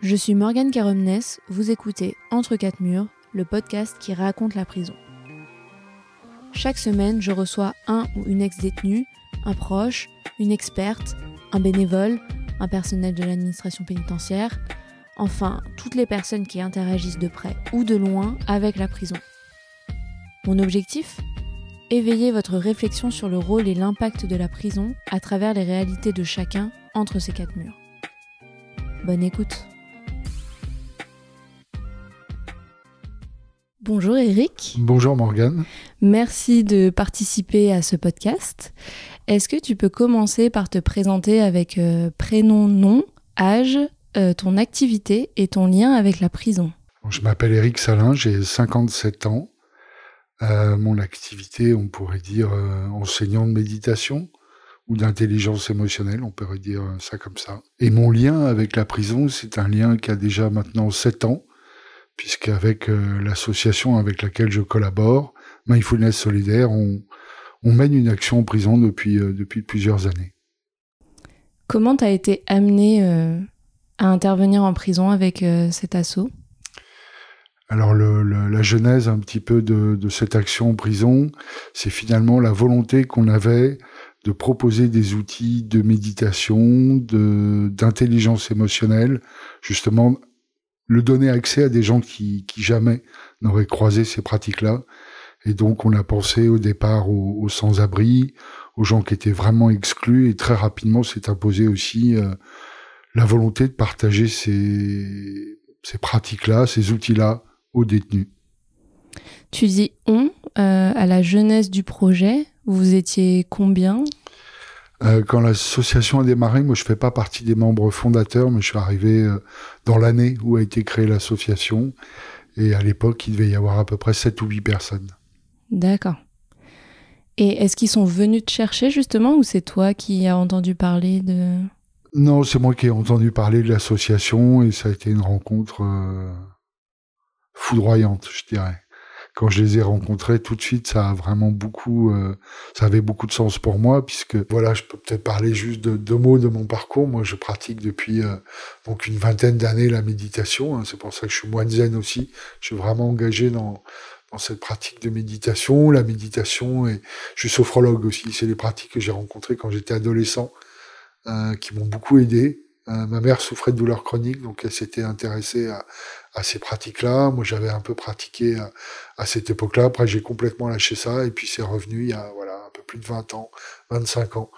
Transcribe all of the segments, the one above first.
Je suis Morgane Caromnes, vous écoutez Entre quatre murs, le podcast qui raconte la prison. Chaque semaine, je reçois un ou une ex-détenue, un proche, une experte, un bénévole, un personnel de l'administration pénitentiaire, enfin toutes les personnes qui interagissent de près ou de loin avec la prison. Mon objectif? Éveiller votre réflexion sur le rôle et l'impact de la prison à travers les réalités de chacun entre ces quatre murs. Bonne écoute. Bonjour Eric. Bonjour Morgane. Merci de participer à ce podcast. Est-ce que tu peux commencer par te présenter avec euh, prénom, nom, âge, euh, ton activité et ton lien avec la prison? Je m'appelle Eric Salin, j'ai 57 ans. Euh, mon activité, on pourrait dire enseignant de méditation ou d'intelligence émotionnelle, on pourrait dire ça comme ça. Et mon lien avec la prison, c'est un lien qui a déjà maintenant 7 ans puisqu'avec euh, l'association avec laquelle je collabore, Mindfulness Solidaire, on, mène une action en prison depuis, euh, depuis plusieurs années. Comment tu as été amené euh, à intervenir en prison avec cet assaut? Alors la genèse un petit peu de, de cette action en prison, c'est finalement la volonté qu'on avait de proposer des outils de méditation, de d'intelligence émotionnelle, justement le donner accès à des gens qui, jamais n'auraient croisé ces pratiques-là. Et donc, on a pensé au départ aux, sans-abri, aux gens qui étaient vraiment exclus, et très rapidement s'est imposé aussi euh, la volonté de partager ces, ces pratiques-là, ces outils-là aux détenus. Tu dis on, euh, à la jeunesse du projet, vous étiez combien? Euh, quand l'association a démarré, moi je fais pas partie des membres fondateurs, mais je suis arrivé euh, dans l'année où a été créée l'association. Et à l'époque, il devait y avoir à peu près 7 ou 8 personnes. D'accord. Et est-ce qu'ils sont venus te chercher justement ou c'est toi qui as entendu parler de... Non, c'est moi qui ai entendu parler de l'association et ça a été une rencontre euh, foudroyante, je dirais quand je les ai rencontrés tout de suite, ça a vraiment beaucoup, euh, ça avait beaucoup de sens pour moi puisque voilà, je peux peut-être parler juste de deux mots de mon parcours. Moi, je pratique depuis euh, donc une vingtaine d'années la méditation. Hein. c'est pour ça que je suis moine zen aussi. Je suis vraiment engagé dans cette pratique de méditation. La méditation et je suis sophrologue aussi. C'est les pratiques que j'ai rencontrées quand j'étais adolescent euh, qui m'ont beaucoup aidé. Ma mère souffrait de douleurs chroniques, donc elle s'était intéressée à, à ces pratiques-là. Moi, j'avais un peu pratiqué à, à cette époque-là. Après, j'ai complètement lâché ça, et puis c'est revenu il y a voilà un peu plus de 20 ans, 25 ans,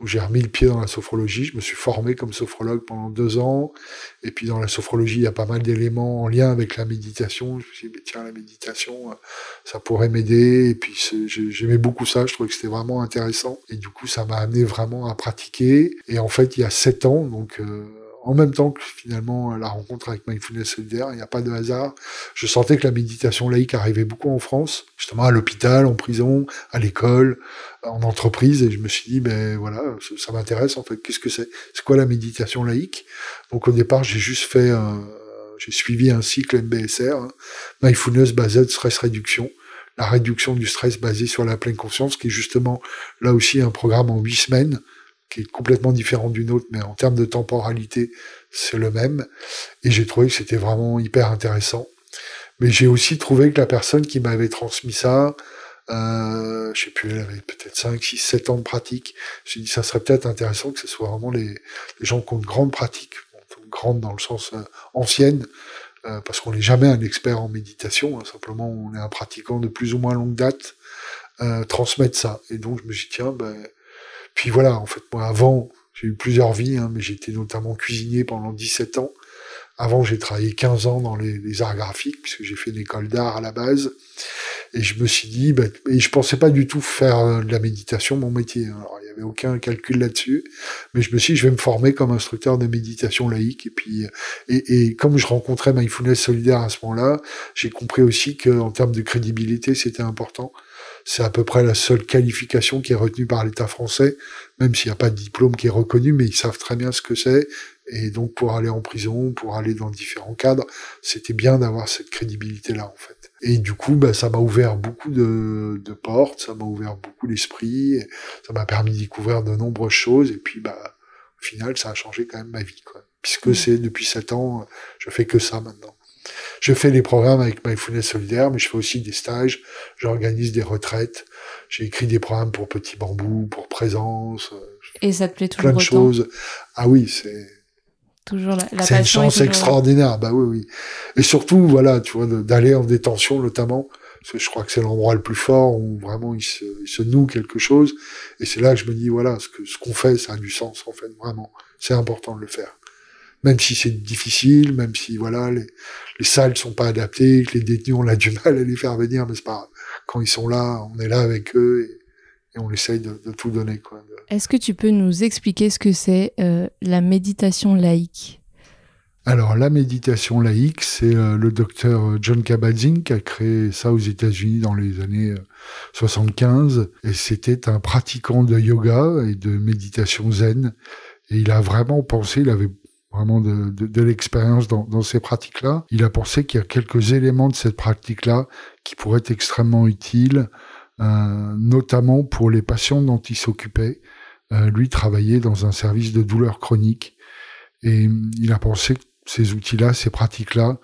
où j'ai remis le pied dans la sophrologie. Je me suis formé comme sophrologue pendant deux ans, et puis dans la sophrologie, il y a pas mal d'éléments en lien avec la méditation. Je me suis dit, tiens, la méditation, euh, ça pourrait m'aider, et puis j'aimais beaucoup ça. Je trouvais que c'était vraiment intéressant, et du coup, ça m'a amené vraiment à pratiquer. Et en fait, il y a sept ans, donc euh, en même temps que finalement la rencontre avec Mindfulness Solidaire, il n'y a pas de hasard. Je sentais que la méditation laïque arrivait beaucoup en France, justement à l'hôpital, en prison, à l'école, en entreprise, et je me suis dit, ben voilà, ça, m'intéresse en fait. Qu'est-ce que c'est? C'est quoi la méditation laïque? Donc au départ, j'ai juste fait, j'ai suivi un cycle MBSR, hein, Mindfulness Based Stress Réduction la réduction du stress basé sur la pleine conscience, qui est justement là aussi un programme en huit semaines qui est complètement différent d'une autre, mais en termes de temporalité, c'est le même. Et j'ai trouvé que c'était vraiment hyper intéressant. Mais j'ai aussi trouvé que la personne qui m'avait transmis ça, euh, je sais plus, elle avait peut-être 5, 6, 7 ans de pratique. J'ai dit, ça serait peut-être intéressant que ce soit vraiment les, gens qui ont de grandes pratiques, grandes dans le sens euh, ancienne, euh, parce qu'on n'est jamais un expert en méditation, hein, simplement on est un pratiquant de plus ou moins longue date, euh, transmettre ça. Et donc je me suis dit, tiens, ben, puis voilà, en fait, moi, avant, j'ai eu plusieurs vies, hein, mais j'étais notamment cuisinier pendant 17 ans. Avant, j'ai travaillé 15 ans dans les, arts graphiques, puisque j'ai fait une école d'art à la base. Et je me suis dit, bah, et je pensais pas du tout faire euh, de la méditation mon métier. Hein. Alors, il y avait aucun calcul là-dessus. Mais je me suis dit, je vais me former comme instructeur de méditation laïque. Et puis, euh, et, et comme je rencontrais Mindfulness Solidaire à ce moment-là, j'ai compris aussi qu'en termes de crédibilité, c'était important. C'est à peu près la seule qualification qui est retenue par l'État français, même s'il n'y a pas de diplôme qui est reconnu, mais ils savent très bien ce que c'est. Et donc pour aller en prison, pour aller dans différents cadres, c'était bien d'avoir cette crédibilité-là en fait. Et du coup, bah, ça m'a ouvert beaucoup de, de portes, ça m'a ouvert beaucoup l'esprit, ça m'a permis de découvrir de nombreuses choses. Et puis, bah, au final, ça a changé quand même ma vie. Quoi. puisque c'est depuis sept ans, je fais que ça maintenant. Je fais les programmes avec Mindfulness Solidaire, mais je fais aussi des stages, j'organise des retraites, j'ai écrit des programmes pour Petit Bambou, pour Présence. Et ça te plaît toujours Plein de choses. Ah oui, c'est... Toujours la, la C'est une chance extraordinaire, bah oui, oui. Et surtout, voilà, tu vois, d'aller en détention notamment, parce que je crois que c'est l'endroit le plus fort où vraiment il se, il se noue quelque chose. Et c'est là que je me dis, voilà, ce que ce qu'on fait, ça a du sens en fait, vraiment. C'est important de le faire même si c'est difficile, même si voilà les, les salles sont pas adaptées, que les détenus on a du mal à les faire venir, mais c'est pas quand ils sont là, on est là avec eux et, on essaye de, de, tout donner. Quoi. Est-ce que tu peux nous expliquer ce que c'est euh, la méditation laïque? Alors la méditation laïque, c'est euh, le docteur John Kabat-Zinn qui a créé ça aux États-Unis dans les années 75 euh, et c'était un pratiquant de yoga et de méditation zen et il a vraiment pensé, il avait vraiment de, de, de l'expérience dans, dans, ces pratiques-là. Il a pensé qu'il y a quelques éléments de cette pratique-là qui pourraient être extrêmement utiles, euh, notamment pour les patients dont il s'occupait. Euh, lui travaillait dans un service de douleur chronique et il a pensé que ces outils-là, ces pratiques-là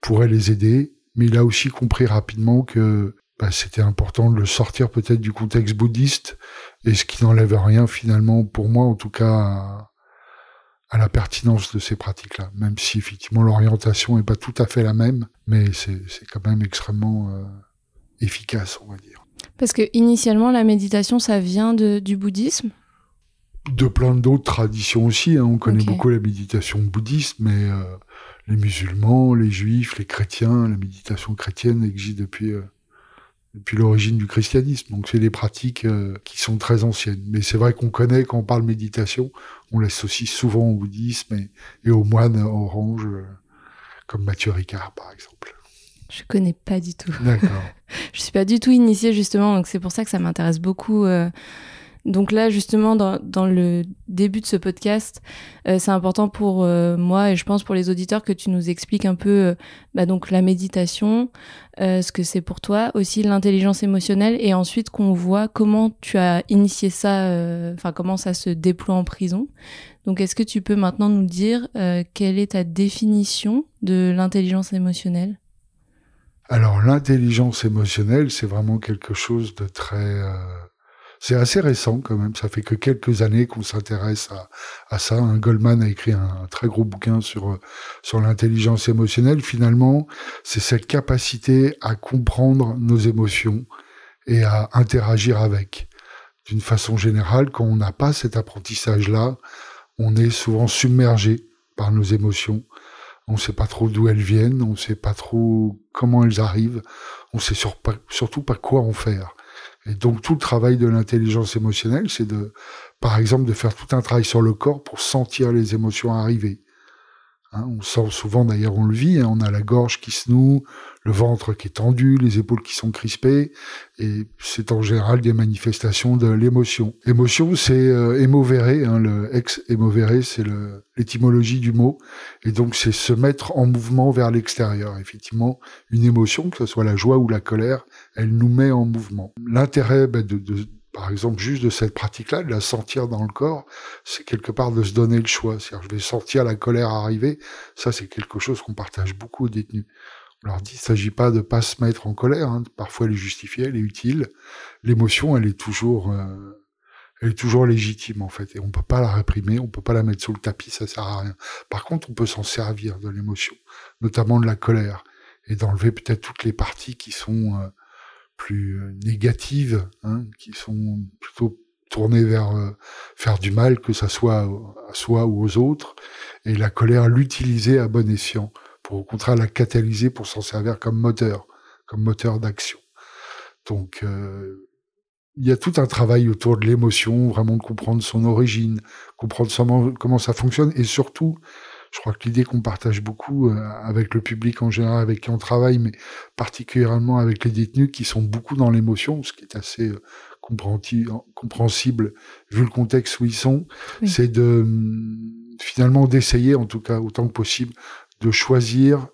pourraient les aider, mais il a aussi compris rapidement que bah, c'était important de le sortir peut-être du contexte bouddhiste et ce qui n'enlève rien finalement pour moi en tout cas à la pertinence de ces pratiques-là, même si effectivement l'orientation n'est pas tout à fait la même, mais c'est quand même extrêmement euh, efficace, on va dire. Parce que initialement, la méditation, ça vient de, du bouddhisme? De plein d'autres traditions aussi. Hein. On connaît beaucoup la méditation bouddhiste, mais euh, les musulmans, les juifs, les chrétiens, la méditation chrétienne existe depuis euh, depuis l'origine du christianisme. Donc c'est des pratiques euh, qui sont très anciennes. Mais c'est vrai qu'on connaît, quand on parle méditation, on l'associe souvent au bouddhisme et, et aux moines oranges, euh, comme Mathieu Ricard par exemple. Je connais pas du tout. D'accord. je suis pas du tout initiée justement, donc c'est pour ça que ça m'intéresse beaucoup. Euh, donc là, justement, dans, dans, le début de ce podcast, euh, c'est important pour euh, moi et je pense pour les auditeurs que tu nous expliques un peu euh, bah, donc la méditation, ce que c'est pour toi, aussi l'intelligence émotionnelle et ensuite qu'on voit comment tu as initié ça, enfin comment ça se déploie en prison. Donc est-ce que tu peux maintenant nous dire quelle est ta définition de l'intelligence émotionnelle? Alors l'intelligence émotionnelle, c'est vraiment quelque chose de très c'est assez récent quand même. Ça fait que quelques années qu'on s'intéresse à, ça. Goldman a écrit un, très gros bouquin sur sur l'intelligence émotionnelle. Finalement, c'est cette capacité à comprendre nos émotions et à interagir avec. D'une façon générale, quand on n'a pas cet apprentissage-là, on est souvent submergé par nos émotions. On ne sait pas trop d'où elles viennent, on ne sait pas trop comment elles arrivent, on sait surtout pas quoi en faire. Et donc tout le travail de l'intelligence émotionnelle, c'est de, par exemple, de faire tout un travail sur le corps pour sentir les émotions arriver. Hein, on sent souvent, d'ailleurs, on le vit, hein, on a la gorge qui se noue, le ventre qui est tendu, les épaules qui sont crispées, et c'est en général des manifestations de l'émotion. Émotion, c'est euh, hein, le ex émovere, c'est l'étymologie du mot, et donc c'est se mettre en mouvement vers l'extérieur. Effectivement, une émotion, que ce soit la joie ou la colère, elle nous met en mouvement. L'intérêt ben, de, de par exemple, juste de cette pratique-là, de la sentir dans le corps, c'est quelque part de se donner le choix. C'est-à-dire, je vais sentir la colère arriver. Ça, c'est quelque chose qu'on partage beaucoup aux détenus. On leur dit, il ne s'agit pas de pas se mettre en colère. Hein. Parfois, elle est justifiée, elle est utile. L'émotion, elle est toujours, euh, elle est toujours légitime en fait, et on peut pas la réprimer, on peut pas la mettre sous le tapis, ça sert à rien. Par contre, on peut s'en servir de l'émotion, notamment de la colère, et d'enlever peut-être toutes les parties qui sont euh, plus euh, négatives, hein, qui sont plutôt tournées vers euh, faire du mal, que ça soit à soi ou aux autres, et la colère, l'utiliser à bon escient, pour au contraire la catalyser pour s'en servir comme moteur, comme moteur d'action. Donc, euh, il y a tout un travail autour de l'émotion, vraiment de comprendre son origine, comprendre comment ça fonctionne, et surtout je crois que l'idée qu'on partage beaucoup euh, avec le public en général, avec qui on travaille, mais particulièrement avec les détenus qui sont beaucoup dans l'émotion, ce qui est assez euh, compréhensible vu le contexte où ils sont, c'est de hum, finalement d'essayer, en tout cas autant que possible, de choisir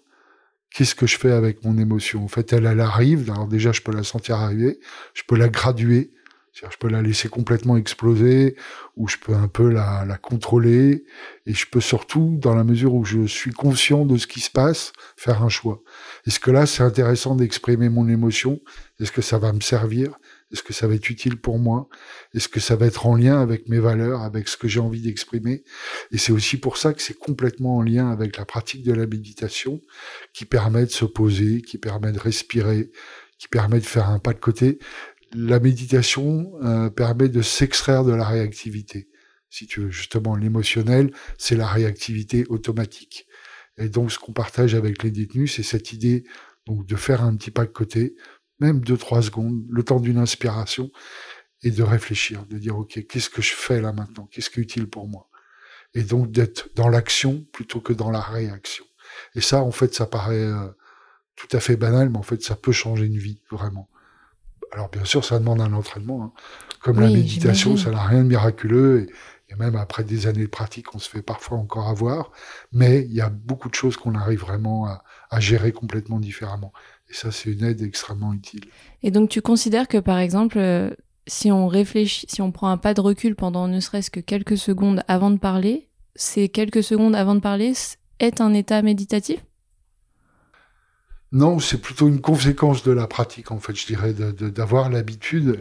qu'est-ce que je fais avec mon émotion. En fait, elle, elle arrive. Alors déjà, je peux la sentir arriver, je peux la graduer je peux la laisser complètement exploser, ou je peux un peu la, la, contrôler, et je peux surtout, dans la mesure où je suis conscient de ce qui se passe, faire un choix. Est-ce que là, c'est intéressant d'exprimer mon émotion? Est-ce que ça va me servir? Est-ce que ça va être utile pour moi? Est-ce que ça va être en lien avec mes valeurs, avec ce que j'ai envie d'exprimer? Et c'est aussi pour ça que c'est complètement en lien avec la pratique de la méditation, qui permet de se poser, qui permet de respirer, qui permet de faire un pas de côté la méditation euh, permet de s'extraire de la réactivité. Si tu veux, justement, l'émotionnel, c'est la réactivité automatique. Et donc, ce qu'on partage avec les détenus, c'est cette idée donc de faire un petit pas de côté, même deux trois secondes, le temps d'une inspiration, et de réfléchir, de dire ok, qu'est-ce que je fais là maintenant, qu'est-ce qui est utile pour moi, et donc d'être dans l'action plutôt que dans la réaction. Et ça, en fait, ça paraît euh, tout à fait banal, mais en fait, ça peut changer une vie vraiment alors bien sûr, ça demande un entraînement. Hein. Comme la méditation, ça n'a rien de miraculeux. Et, même après des années de pratique, on se fait parfois encore avoir. Mais il y a beaucoup de choses qu'on arrive vraiment à, gérer complètement différemment. Et ça, c'est une aide extrêmement utile. Et donc, tu considères que, par exemple, euh, si on réfléchit, si on prend un pas de recul pendant ne serait-ce que quelques secondes avant de parler, ces quelques secondes avant de parler est un état méditatif? Non, c'est plutôt une conséquence de la pratique, en fait, je dirais, d'avoir l'habitude.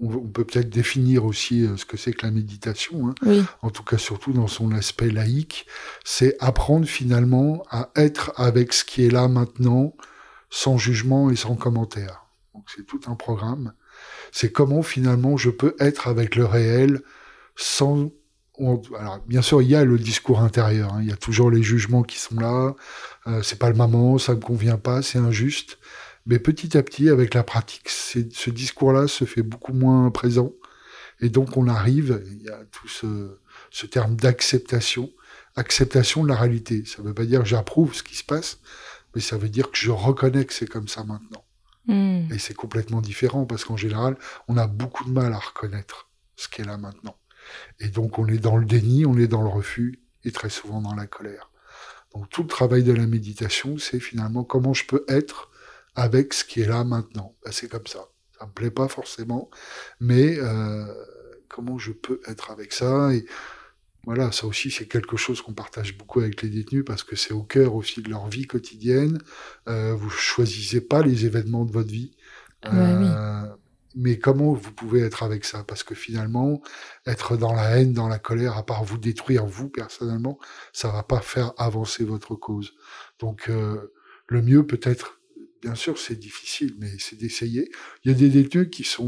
On, peut peut-être définir aussi euh, ce que c'est que la méditation, hein. en tout cas surtout dans son aspect laïque. C'est apprendre finalement à être avec ce qui est là maintenant, sans jugement et sans commentaire. Donc c'est tout un programme. C'est comment finalement je peux être avec le réel sans alors, bien sûr, il y a le discours intérieur. Hein. Il y a toujours les jugements qui sont là. Euh, c'est pas le moment, ça me convient pas, c'est injuste. Mais petit à petit, avec la pratique, ce discours-là se fait beaucoup moins présent. Et donc, on arrive, il y a tout ce, ce terme d'acceptation, acceptation de la réalité. Ça ne veut pas dire j'approuve ce qui se passe, mais ça veut dire que je reconnais que c'est comme ça maintenant. Hmm. Et c'est complètement différent parce qu'en général, on a beaucoup de mal à reconnaître ce qui est là maintenant. Et donc on est dans le déni, on est dans le refus et très souvent dans la colère. Donc tout le travail de la méditation, c'est finalement comment je peux être avec ce qui est là maintenant. Ben, c'est comme ça. Ça me plaît pas forcément, mais euh, comment je peux être avec ça et voilà, ça aussi c'est quelque chose qu'on partage beaucoup avec les détenus parce que c'est au cœur aussi de leur vie quotidienne. Euh, vous choisissez pas les événements de votre vie. Euh, mais comment vous pouvez être avec ça? Parce que finalement, être dans la haine, dans la colère, à part vous détruire vous personnellement, ça va pas faire avancer votre cause. Donc euh, le mieux peut-être, bien sûr, c'est difficile, mais c'est d'essayer. Il y a des détenus qui sont,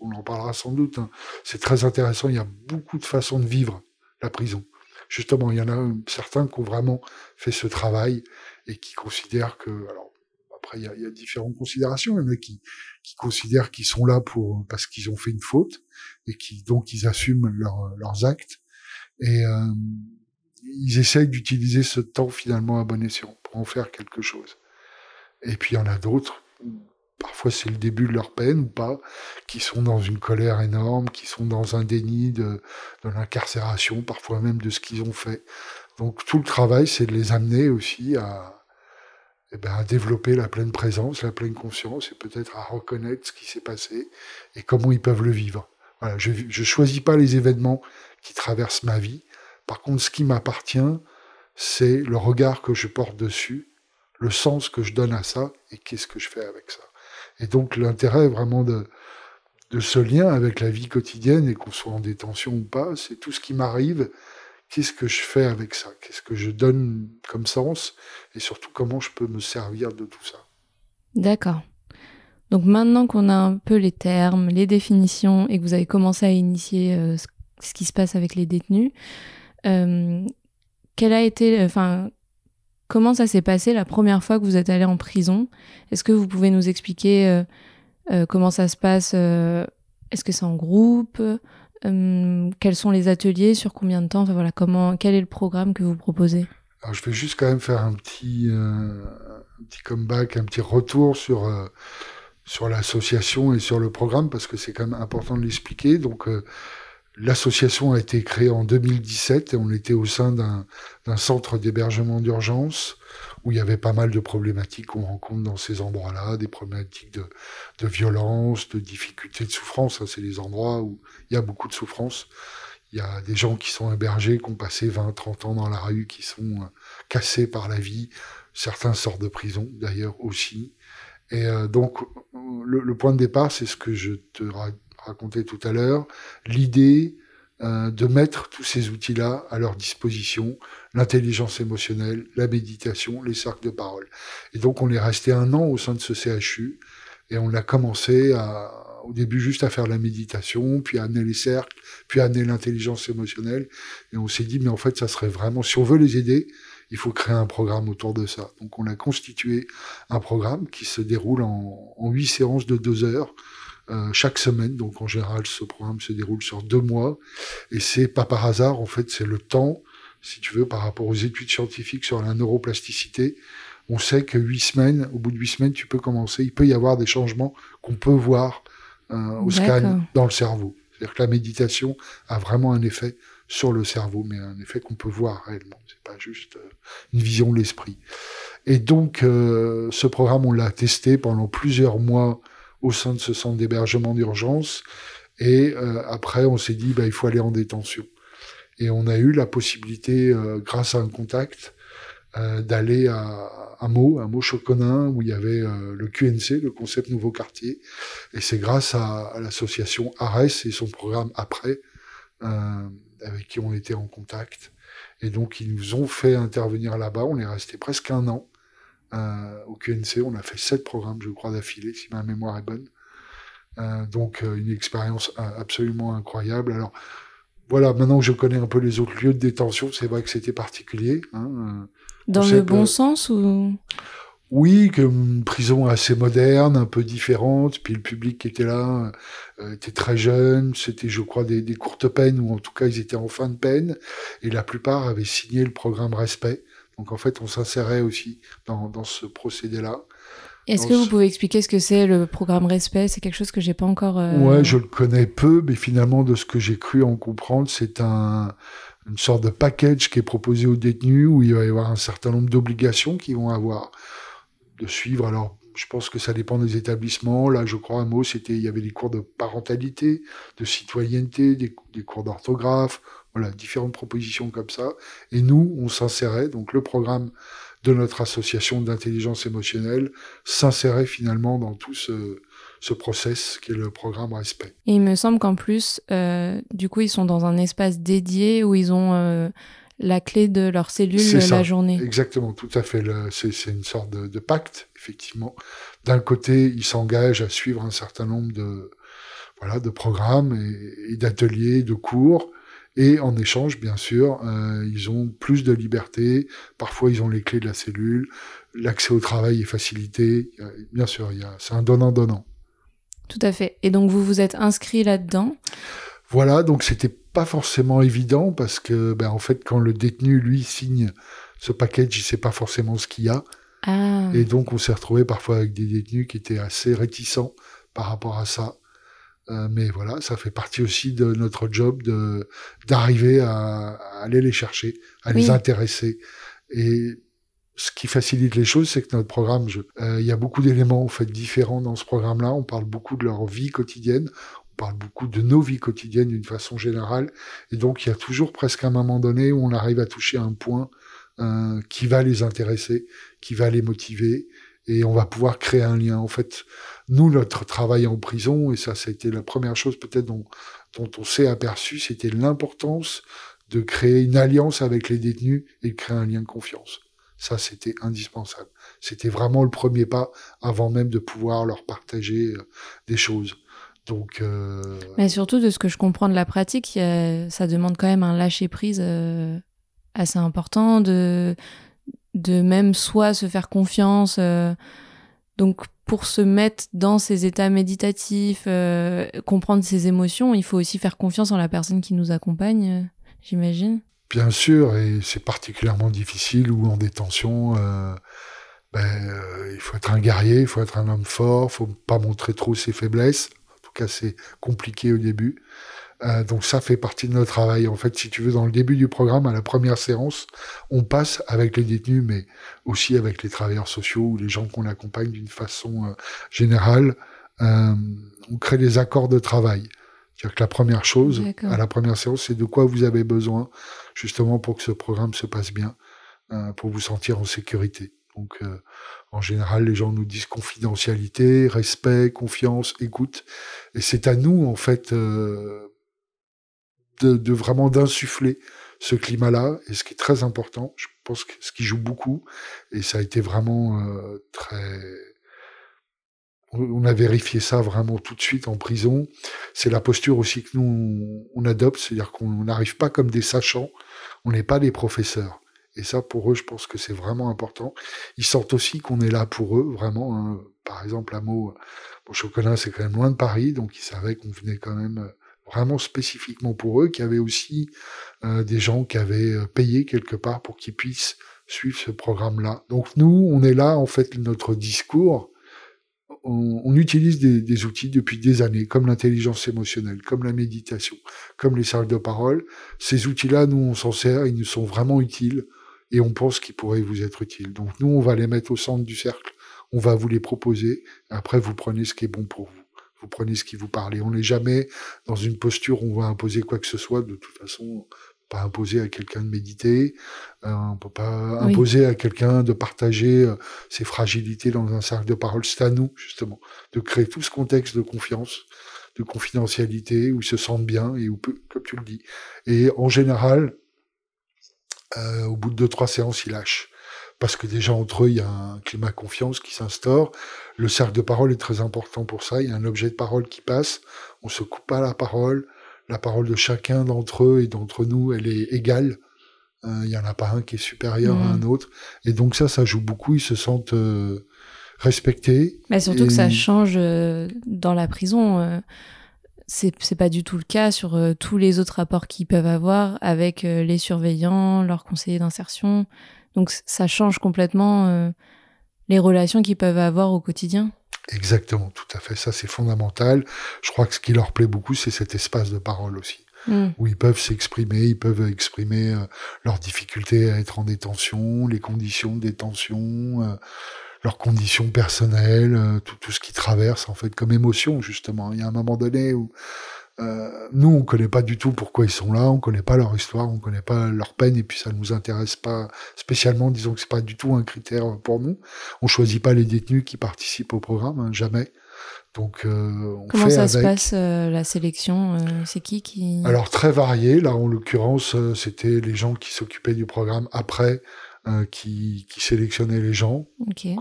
on en parlera sans doute. Hein. C'est très intéressant. Il y a beaucoup de façons de vivre la prison. Justement, il y en a certains qui ont vraiment fait ce travail et qui considèrent que, alors après, il y, a, y différentes considérations. Il y en a qui, considèrent qu'ils sont là pour parce qu'ils ont fait une faute et qui donc ils assument leurs actes et euh, ils essayent d'utiliser ce temps finalement à bon escient pour en faire quelque chose. Et puis il y en a d'autres, parfois c'est le début de leur peine ou pas, qui sont dans une colère énorme, qui sont dans un déni de l'incarcération, parfois même de ce qu'ils ont fait. Donc tout le travail, c'est de les amener aussi à, eh ben, à développer la pleine présence, la pleine conscience et peut-être à reconnaître ce qui s'est passé et comment ils peuvent le vivre. Voilà, je ne choisis pas les événements qui traversent ma vie. Par contre, ce qui m'appartient, c'est le regard que je porte dessus, le sens que je donne à ça et qu'est-ce que je fais avec ça. Et donc l'intérêt vraiment de, de ce lien avec la vie quotidienne et qu'on soit en détention ou pas, c'est tout ce qui m'arrive qu'est-ce que je fais avec ça? Qu'est-ce que je donne comme sens? Et surtout, comment je peux me servir de tout ça? D'accord. Donc maintenant qu'on a un peu les termes, les définitions et que vous avez commencé à initier euh, ce qui se passe avec les détenus, euh, a été, enfin, comment ça s'est passé la première fois que vous êtes allé en prison? Est-ce que vous pouvez nous expliquer euh, comment ça se passe Est-ce que c'est en groupe? Quels sont les ateliers Sur combien de temps enfin, voilà, comment, Quel est le programme que vous proposez? Alors, Je vais juste quand même faire un petit, euh, un petit comeback, un petit retour sur, euh, sur l'association et sur le programme, parce que c'est quand même important de l'expliquer. Donc, L'association a été créée en 2017 et on était au sein d'un centre d'hébergement d'urgence où il y avait pas mal de problématiques qu'on rencontre dans ces endroits-là, des problématiques de, de violence, de difficultés, de souffrance. c'est les endroits où il y a beaucoup de souffrance. Il y a des gens qui sont hébergés, qui ont passé 20, 30 ans dans la rue, qui sont euh, cassés par la vie. Certains sortent de prison, d'ailleurs, aussi. Et euh, donc, le, le, point de départ, c'est ce que je te racontais tout à l'heure. L'idée euh, de mettre tous ces outils-là à leur disposition, l'intelligence émotionnelle, la méditation, les cercles de parole. Et donc on est resté un an au sein de ce CHU et on a commencé au début juste à faire la méditation, puis à amener les cercles, puis à amener l'intelligence émotionnelle. Et on s'est dit, mais en fait, ça serait vraiment, si on veut les aider, il faut créer un programme autour de ça. Donc on a constitué un programme qui se déroule en huit séances de deux heures euh, chaque semaine. Donc en général, ce programme se déroule sur deux mois. Et c'est pas par hasard, en fait, c'est le temps, si tu veux, par rapport aux études scientifiques sur la neuroplasticité. On sait que huit semaines, au bout de huit semaines, tu peux commencer. Il peut y avoir des changements qu'on peut voir euh, au scan dans le cerveau. C'est-à-dire que la méditation a vraiment un effet sur le cerveau, mais un effet qu'on peut voir réellement. C'est pas juste euh, une vision de l'esprit. Et donc, ce programme, on l'a testé pendant plusieurs mois au sein de ce centre d'hébergement d'urgence. Et euh, après, on s'est dit, bah, il faut aller en détention. Et on a eu la possibilité, euh, grâce à un contact, euh, d'aller à, à Meaux, à Meaux-Choconin, où il y avait le QNC, le concept Nouveau Quartier. Et c'est grâce à, à l'association ARES et son programme Après, avec qui on était en contact. Et donc, ils nous ont fait intervenir là-bas. On est resté presque un an. Euh, au QNC. On a fait sept programmes, je crois, d'affilée, si ma mémoire est bonne. Euh, donc euh, une expérience absolument incroyable. Alors voilà, maintenant que je connais un peu les autres lieux de détention, c'est vrai que c'était particulier. Hein, Dans le bon sens ou? Oui, que une prison assez moderne, un peu différente, puis le public qui était là était très jeune, c'était je crois des, des, courtes peines, ou en tout cas ils étaient en fin de peine, et la plupart avaient signé le programme Respect, donc en fait, on s'insérait aussi dans, dans ce procédé-là. Est-ce que vous pouvez expliquer ce que c'est le programme Respect? C'est quelque chose que j'ai pas encore. Euh... Ouais, je le connais peu, mais finalement, de ce que j'ai cru en comprendre, c'est un, une sorte de package qui est proposé aux détenus où il va y avoir un certain nombre d'obligations qu'ils vont avoir de suivre. Alors, je pense que ça dépend des établissements. Là, je crois, un mot, c'était, il y avait des cours de parentalité, de citoyenneté, des, des cours d'orthographe, voilà, différentes propositions comme ça. Et nous, on s'insérait, donc le programme de notre association d'intelligence émotionnelle s'insérait finalement dans tout ce, ce process qui est le programme Respect. Et il me semble qu'en plus, euh, du coup, ils sont dans un espace dédié où ils ont euh, la clé de leur cellule la journée. Exactement, tout à fait. C'est une sorte de, de pacte, effectivement. D'un côté, ils s'engagent à suivre un certain nombre de, voilà, de programmes et, et d'ateliers, de cours. Et en échange, bien sûr, euh, ils ont plus de liberté. Parfois, ils ont les clés de la cellule. L'accès au travail est facilité. Bien sûr, c'est un donnant-donnant. Tout à fait. Et donc, vous vous êtes inscrit là-dedans? Voilà, donc c'était pas forcément évident parce que, ben, en fait, quand le détenu, lui, signe ce package, il sait pas forcément ce qu'il y a. Ah. Et donc, on s'est retrouvé parfois avec des détenus qui étaient assez réticents par rapport à ça. Euh, mais voilà, ça fait partie aussi de notre job de d'arriver à, aller les chercher, à les intéresser. Et ce qui facilite les choses, c'est que notre programme, euh, il y a beaucoup d'éléments en fait différents dans ce programme-là. On parle beaucoup de leur vie quotidienne, on parle beaucoup de nos vies quotidiennes d'une façon générale, et donc il y a toujours presque un moment donné où on arrive à toucher un point euh, qui va les intéresser, qui va les motiver, et on va pouvoir créer un lien. En fait, nous, notre travail en prison, et ça, ça a été la première chose peut-être dont, on s'est aperçu, c'était l'importance de créer une alliance avec les détenus et de créer un lien de confiance. Ça, c'était indispensable. C'était vraiment le premier pas avant même de pouvoir leur partager euh, des choses. Donc, euh... Mais surtout, de ce que je comprends de la pratique, ça demande quand même un lâcher-prise euh, assez important, de, de même soit se faire confiance. Donc pour se mettre dans ces états méditatifs, euh, comprendre ses émotions, il faut aussi faire confiance en la personne qui nous accompagne, euh, j'imagine. Bien sûr, et c'est particulièrement difficile ou en détention. Euh, ben, il faut être un guerrier, il faut être un homme fort, il faut pas montrer trop ses faiblesses. En tout cas, c'est compliqué au début. Euh, donc ça fait partie de notre travail. En fait, si tu veux, dans le début du programme, à la première séance, on passe avec les détenus, mais aussi avec les travailleurs sociaux ou les gens qu'on accompagne d'une façon euh, générale. Euh, on crée des accords de travail. C'est-à-dire que la première chose, à la première séance, c'est de quoi vous avez besoin, justement pour que ce programme se passe bien, euh, pour vous sentir en sécurité. Donc, euh, en général, les gens nous disent confidentialité, respect, confiance, écoute. Et c'est à nous, en fait, euh, de, vraiment d'insuffler ce climat-là. Et ce qui est très important, je pense que ce qui joue beaucoup, et ça a été vraiment euh, très on a vérifié ça vraiment tout de suite en prison. C'est la posture aussi que nous, on adopte, c'est-à-dire qu'on n'arrive pas comme des sachants, on n'est pas des professeurs. Et ça, pour eux, je pense que c'est vraiment important. Ils sentent aussi qu'on est là pour eux, vraiment. Hein. Par exemple, un mot, bon, Chocolat, c'est quand même loin de Paris, donc ils savaient qu'on venait quand même vraiment spécifiquement pour eux, qu'il y avait aussi euh, des gens qui avaient euh, payé quelque part pour qu'ils puissent suivre ce programme-là. Donc nous, on est là, en fait, notre discours, on, utilise des, outils depuis des années, comme l'intelligence émotionnelle, comme la méditation, comme les cercles de parole. Ces outils-là, nous, on s'en sert, ils nous sont vraiment utiles et on pense qu'ils pourraient vous être utiles. Donc nous, on va les mettre au centre du cercle, on va vous les proposer, après vous prenez ce qui est bon pour vous. Vous prenez ce qui vous parle. on n'est jamais dans une posture où on va imposer quoi que ce soit. De toute façon, pas imposer à quelqu'un de méditer, euh, on peut pas imposer à quelqu'un de partager euh, ses fragilités dans un cercle de parole. C'est à nous, justement, de créer tout ce contexte de confiance, de confidentialité, où ils se sentent bien et où, comme tu le dis. Et en général, euh, au bout de deux, trois séances, ils lâchent. Parce que déjà, entre eux, il y a un climat de confiance qui s'instaure. Le cercle de parole est très important pour ça. Il y a un objet de parole qui passe. On se coupe pas la parole la parole de chacun d'entre eux et d'entre nous, elle est égale. Euh, il y en a pas un qui est supérieur à un mm. autre. Et donc ça, ça joue beaucoup. Ils se sentent euh, respectés. Mais surtout que ça change euh, dans la prison. c'est c'est pas du tout le cas sur tous les autres rapports qu'ils peuvent avoir avec les surveillants, leurs conseillers d'insertion. Donc ça change complètement les relations qu'ils peuvent avoir au quotidien. Exactement, tout à fait. Ça, c'est fondamental. Je crois que ce qui leur plaît beaucoup, c'est cet espace de parole aussi, mm. où ils peuvent s'exprimer, ils peuvent exprimer euh, leurs difficultés à être en détention, les conditions de détention, euh, leurs conditions personnelles, euh, tout, tout ce qui traverse en fait comme émotion justement. Il y a un moment donné où euh, nous, on connaît pas du tout pourquoi ils sont là, on connaît pas leur histoire, on connaît pas leur peine, et puis ça nous intéresse pas spécialement. Disons que c'est pas du tout un critère pour nous. On choisit pas les détenus qui participent au programme, hein, jamais. Donc, euh, on comment ça se passe euh, la sélection C'est qui qui Alors très varié. Là, en l'occurrence, c'était les gens qui s'occupaient du programme après. qui, qui sélectionnaient les gens.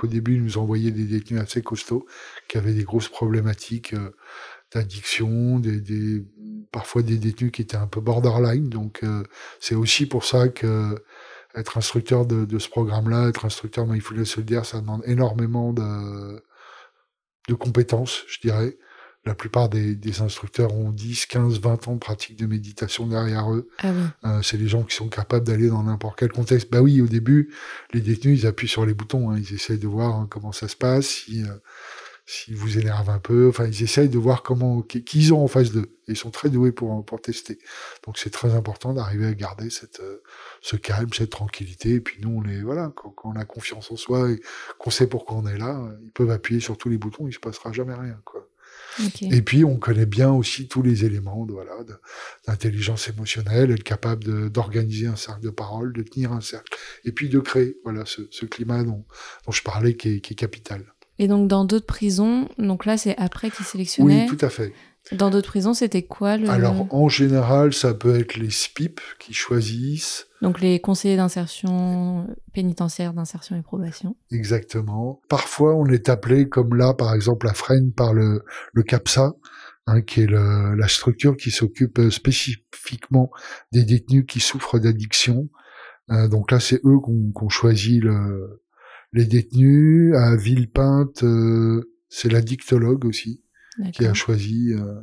Au début, ils nous envoyaient des détenus assez costauds qui avaient des grosses problématiques d'addiction, des, des, parfois des détenus qui étaient un peu borderline. Donc euh, c'est aussi pour ça que être instructeur de, de ce programme-là, être instructeur le dire, ça demande énormément de, de compétences, je dirais. La plupart des, des, instructeurs ont 10, 15, 20 ans de pratique de méditation derrière eux. Ah oui. euh, c'est les gens qui sont capables d'aller dans n'importe quel contexte. Bah oui, au début, les détenus, ils appuient sur les boutons. Hein. Ils essayent de voir hein, comment ça se passe, si, euh, s'ils vous énervent un peu. Enfin, ils essayent de voir comment qu'ils ont en face d'eux. Ils sont très doués pour pour tester. Donc c'est très important d'arriver à garder cette euh, ce calme, cette tranquillité. Et puis nous, on est voilà, quand, on a confiance en soi et qu'on sait pourquoi on est là, ils peuvent appuyer sur tous les boutons, il se passera jamais rien, quoi. Et puis on connaît bien aussi tous les éléments de, voilà d'intelligence émotionnelle, être capable d'organiser un cercle de parole, de tenir un cercle, et puis de créer voilà ce, ce climat dont, dont je parlais qui est, qui est capital. Et donc dans d'autres prisons, donc là c'est après qu'ils sélectionnaient. Oui, tout à fait. Dans d'autres prisons, c'était quoi le... Alors en général, ça peut être les SPIP qui choisissent. Donc les conseillers d'insertion pénitentiaire, d'insertion et probation. Exactement. Parfois, on est appelé, comme là par exemple à Fresnes, par le, le CAPSA, hein, qui est le, la structure qui s'occupe spécifiquement des détenus qui souffrent d'addiction. Euh, donc là, c'est eux qu'on qu choisit le, les détenus. À Villepinte, euh, c'est la dictologue aussi qui a choisi euh,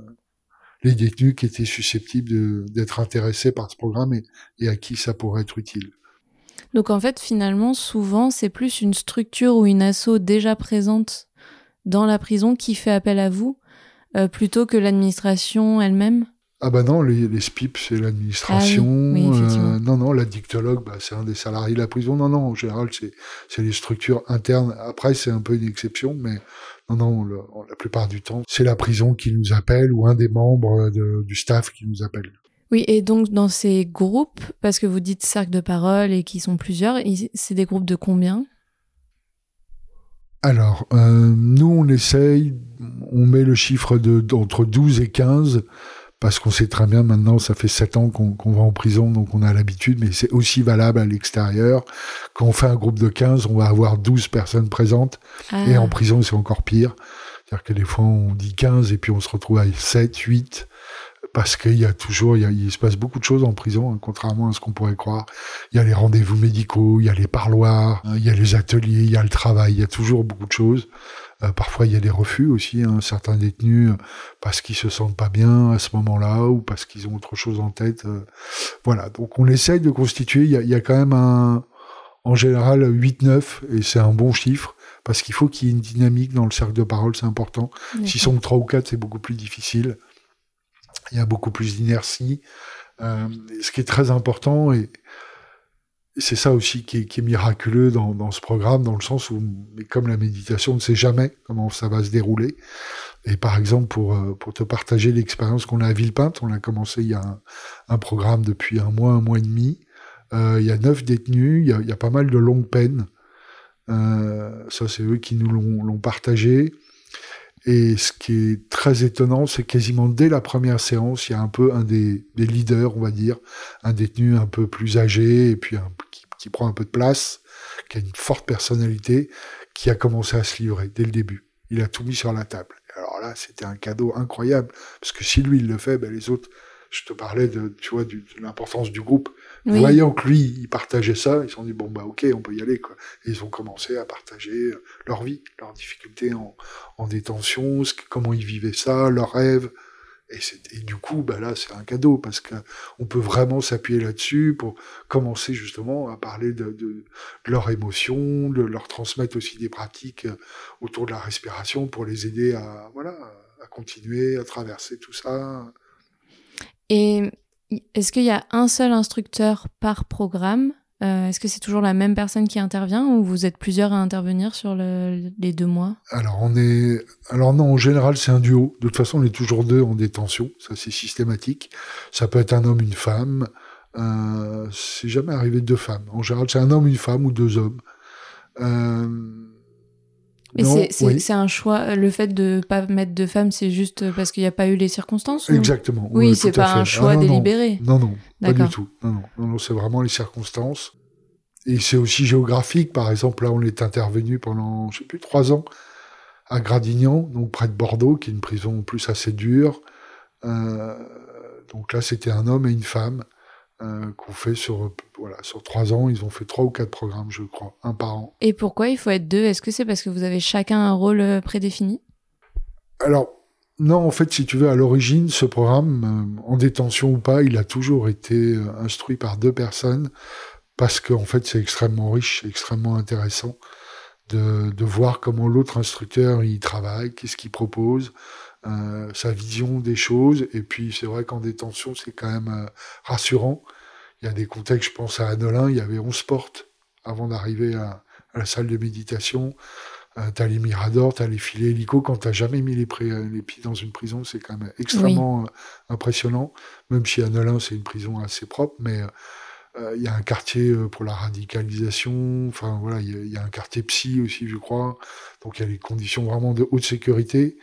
les détenus qui étaient susceptibles d'être intéressés par ce programme et, et, à qui ça pourrait être utile. Donc en fait, finalement, souvent, c'est plus une structure ou une asso déjà présente dans la prison qui fait appel à vous, euh, plutôt que l'administration elle-même? Ah bah non, les, les SPIP, c'est l'administration. Ah oui, oui, effectivement. Euh, non, non, la dictologue, bah, c'est un des salariés de la prison. Non, non, en général, c'est les structures internes. Après, c'est un peu une exception, mais non, non, le- la plupart du temps, c'est la prison qui nous appelle ou un des membres de- du staff qui nous appelle. Oui, et donc dans ces groupes, parce que vous dites cercle de parole et qui sont plusieurs, c'est des groupes de combien? Alors, euh, nous, on essaye, on met le chiffre de d'entre 12 et 15, parce qu'on sait très bien maintenant, ça fait 7 ans qu'on va en prison, donc on a l'habitude, mais c'est aussi valable à l'extérieur. Quand on fait un groupe de 15, on va avoir 12 personnes présentes, Ah, et en prison, c'est encore pire. C'est-à-dire que des fois, on dit 15, et puis on se retrouve à 7, 8, parce qu'il y a toujours, il, y a- il se passe beaucoup de choses en prison, hein, contrairement à ce qu'on pourrait croire. Il y a les rendez-vous médicaux, il y a les parloirs, hein, il y a les ateliers, il y a le travail, il y a toujours beaucoup de choses. Euh, parfois, il y a des refus aussi, hein, certains détenus, euh, parce qu'ils se sentent pas bien à ce moment-là, ou parce qu'ils ont autre chose en tête. euh, voilà, donc on essaye de constituer, il y a, il y a quand même un, en général 8-9, et c'est un bon chiffre, parce qu'il faut qu'il y ait une dynamique dans le cercle de parole, c'est important. S'ils sont que trois ou quatre, c'est beaucoup plus difficile. Il y a beaucoup plus d'inertie. Euh, ce qui est très important, et c'est ça aussi qui est, qui est miraculeux dans, dans ce programme, dans le sens où, comme la méditation, on ne sait jamais comment ça va se dérouler. Et par exemple, pour, euh, pour te partager l'expérience qu'on a à Villepinte, on a commencé il y a un, programme depuis un mois, un mois et demi. Euh, il y a neuf détenus, il y a, pas mal de longues peines. Euh, ça, c'est eux qui nous l'ont partagé. Et ce qui est très étonnant, c'est quasiment dès la première séance, il y a un peu un des, leaders, on va dire, un détenu un peu plus âgé et puis qui, prend un peu de place, qui a une forte personnalité, qui a commencé à se livrer dès le début. Il a tout mis sur la table. Alors là, c'était un cadeau incroyable, parce que si lui il le fait, ben les autres, je te parlais de, tu vois, de l'importance du groupe. Oui. Voyant que lui, il partageait ça, ils se sont dit bon bah ok, on peut y aller quoi. Et ils ont commencé à partager euh, leur vie, leurs difficultés en, en détention, ce comment ils vivaient ça, leurs rêves. Et, du coup, bah là, c'est un cadeau parce que on peut vraiment s'appuyer là-dessus pour commencer justement à parler de, de, de leurs émotions, de leur transmettre aussi des pratiques euh, autour de la respiration pour les aider à voilà à continuer à traverser tout ça. Et est-ce qu'il y a un seul instructeur par programme? Euh, Est-ce que c'est toujours la même personne qui intervient ou vous êtes plusieurs à intervenir sur le- les deux mois? Alors on est, alors non, en général c'est un duo. De toute façon, on est toujours deux en détention, ça c'est systématique. Ça peut être un homme, une femme. Euh, c'est jamais arrivé de deux femmes. En général, c'est un homme, une femme ou deux hommes. Euh, Et c'est- oui, un choix. Le fait de pas mettre de femmes, c'est juste parce qu'il n'y a pas eu les circonstances ou- exactement. Oui, tout c'est pas un choix Ah, non, délibéré. Non, non, pas du tout. Non, non, non, non, c'est vraiment les circonstances. Et c'est aussi géographique. Par exemple, là, on est intervenu pendant, je sais plus, trois ans à Gradignan, donc près de Bordeaux, qui est une prison en plus assez dure. Euh, donc là, c'était un homme et une femme euh, qu'on fait sur, voilà, sur trois ans. Ils ont fait trois ou quatre programmes, je crois, un par an. Et pourquoi il faut être deux? Est-ce que c'est parce que vous avez chacun un rôle euh, prédéfini? Alors, non, en fait, si tu veux, à l'origine, ce programme, euh, en détention ou pas, il a toujours été instruit par deux personnes parce qu'en fait, c'est extrêmement riche, extrêmement intéressant de, de voir comment l'autre instructeur il travaille, qu'est-ce qu'il propose, euh, sa vision des choses. Et puis, c'est vrai qu'en détention, c'est quand même euh, rassurant. Il y a des contextes, je pense à Annelin, il y avait 11 portes avant d'arriver à, à la salle de méditation. Euh, t'as les miradors, t'as les filets hélico. Quand t'as jamais mis les, pré- les pieds dans une prison, c'est quand même extrêmement euh, impressionnant. Même si Annelin, c'est une prison assez propre, mais euh, il y a un quartier euh, pour la radicalisation. Enfin voilà, il y, y a un quartier psy aussi, je crois. Donc il y a les conditions vraiment de haute sécurité.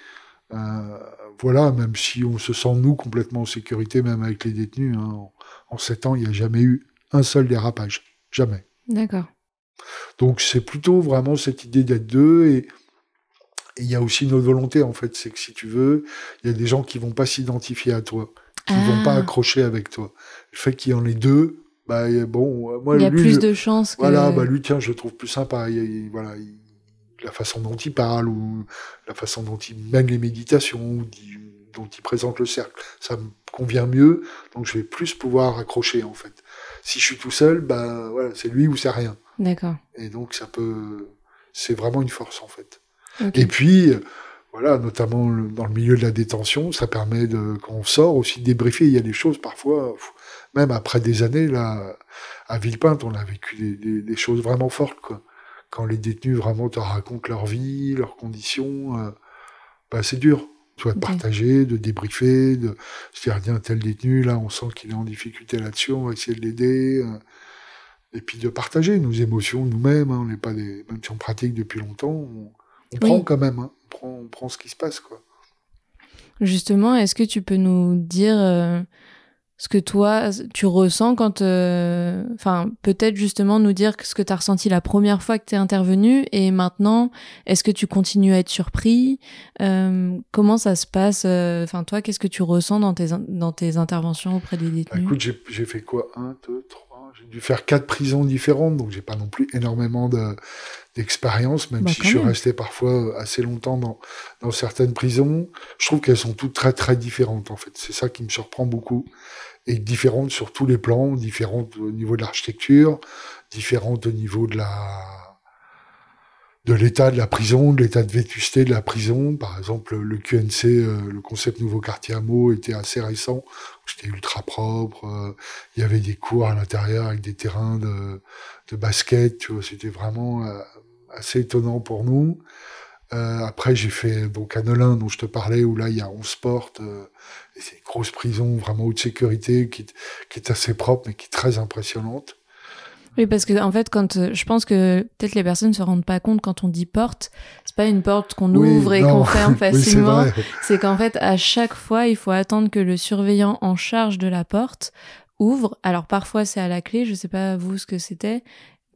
Euh, voilà, même si on se sent nous complètement en sécurité, même avec les détenus. hein, en, en sept ans, il n'y a jamais eu un seul dérapage, jamais. D'accord. Donc c'est plutôt vraiment cette idée d'être deux et il y a aussi une autre volonté en fait, c'est que si tu veux, il y a des gens qui vont pas s'identifier à toi, qui vont pas Ah. accrocher avec toi. Le fait qu'il y en ait deux, bah bon, moi Il y a lui, plus je- de chances que. voilà, bah lui tiens, je le trouve plus sympa. Il, il- voilà, il- la façon dont il parle ou la façon dont il mène les méditations ou dont il présente le cercle, ça me convient mieux. Donc je vais plus pouvoir accrocher en fait. Si je suis tout seul, bah voilà, c'est lui ou c'est rien. D'accord. Et donc ça peut, c'est vraiment une force en fait. Et puis, voilà, notamment dans le milieu de la détention, ça permet de, quand on sort aussi de débriefer. Il y a des choses parfois, même après des années, là, à Villepinte, on a vécu des, des, choses vraiment fortes, quoi. Quand les détenus vraiment te racontent leur vie, leurs conditions, euh, bah, c'est dur. Tu de partager, de débriefer, de se dire, tiens, tel détenu, là, on sent qu'il est en difficulté là-dessus, on va essayer de l'aider. Euh, et puis de partager nos émotions nous-mêmes. Hein, on n'est pas des, même si on pratique depuis longtemps, on, prend quand même. Hein, on, prend, on prend ce qui se passe, quoi. Justement, est-ce que tu peux nous dire euh, ce que toi, tu ressens quand... Euh, enfin, peut-être justement nous dire ce que tu as ressenti la première fois que tu es intervenu et maintenant, est-ce que tu continues à être surpris euh, Comment ça se passe Enfin, toi, qu'est-ce que tu ressens dans tes, dans tes interventions auprès des détenus? Bah, Écoute, j'ai fait quoi? Un, deux, trois j'ai dû faire quatre prisons différentes, donc j'ai pas non plus énormément d'expérience, même bah, si je suis resté parfois assez longtemps dans, dans certaines prisons. Je trouve qu'elles sont toutes très très différentes en fait. C'est ça qui me surprend beaucoup et différentes sur tous les plans, différentes au niveau de l'architecture, différentes au niveau de la de l'état de la prison, de l'état de vétusté de la prison. Par exemple, le QNC, euh, le concept Nouveau Quartier Hameau, était assez récent. C'était ultra propre. Euh, il y avait des cours à l'intérieur avec des terrains de, de basket. C'était vraiment euh, assez étonnant pour nous. Après, j'ai fait donc à Nolin, dont je te parlais, où là, il y a 11 portes. et c'est une grosse prison, vraiment haute sécurité, qui, qui est assez propre, mais qui est très impressionnante. Oui, parce que en fait, quand euh, je pense que peut-être les personnes ne se rendent pas compte quand on dit porte, c'est pas une porte qu'on ouvre et qu'on ferme facilement. c'est qu'en fait, à chaque fois, il faut attendre que le surveillant en charge de la porte ouvre. Alors parfois c'est à la clé, je sais pas vous ce que c'était.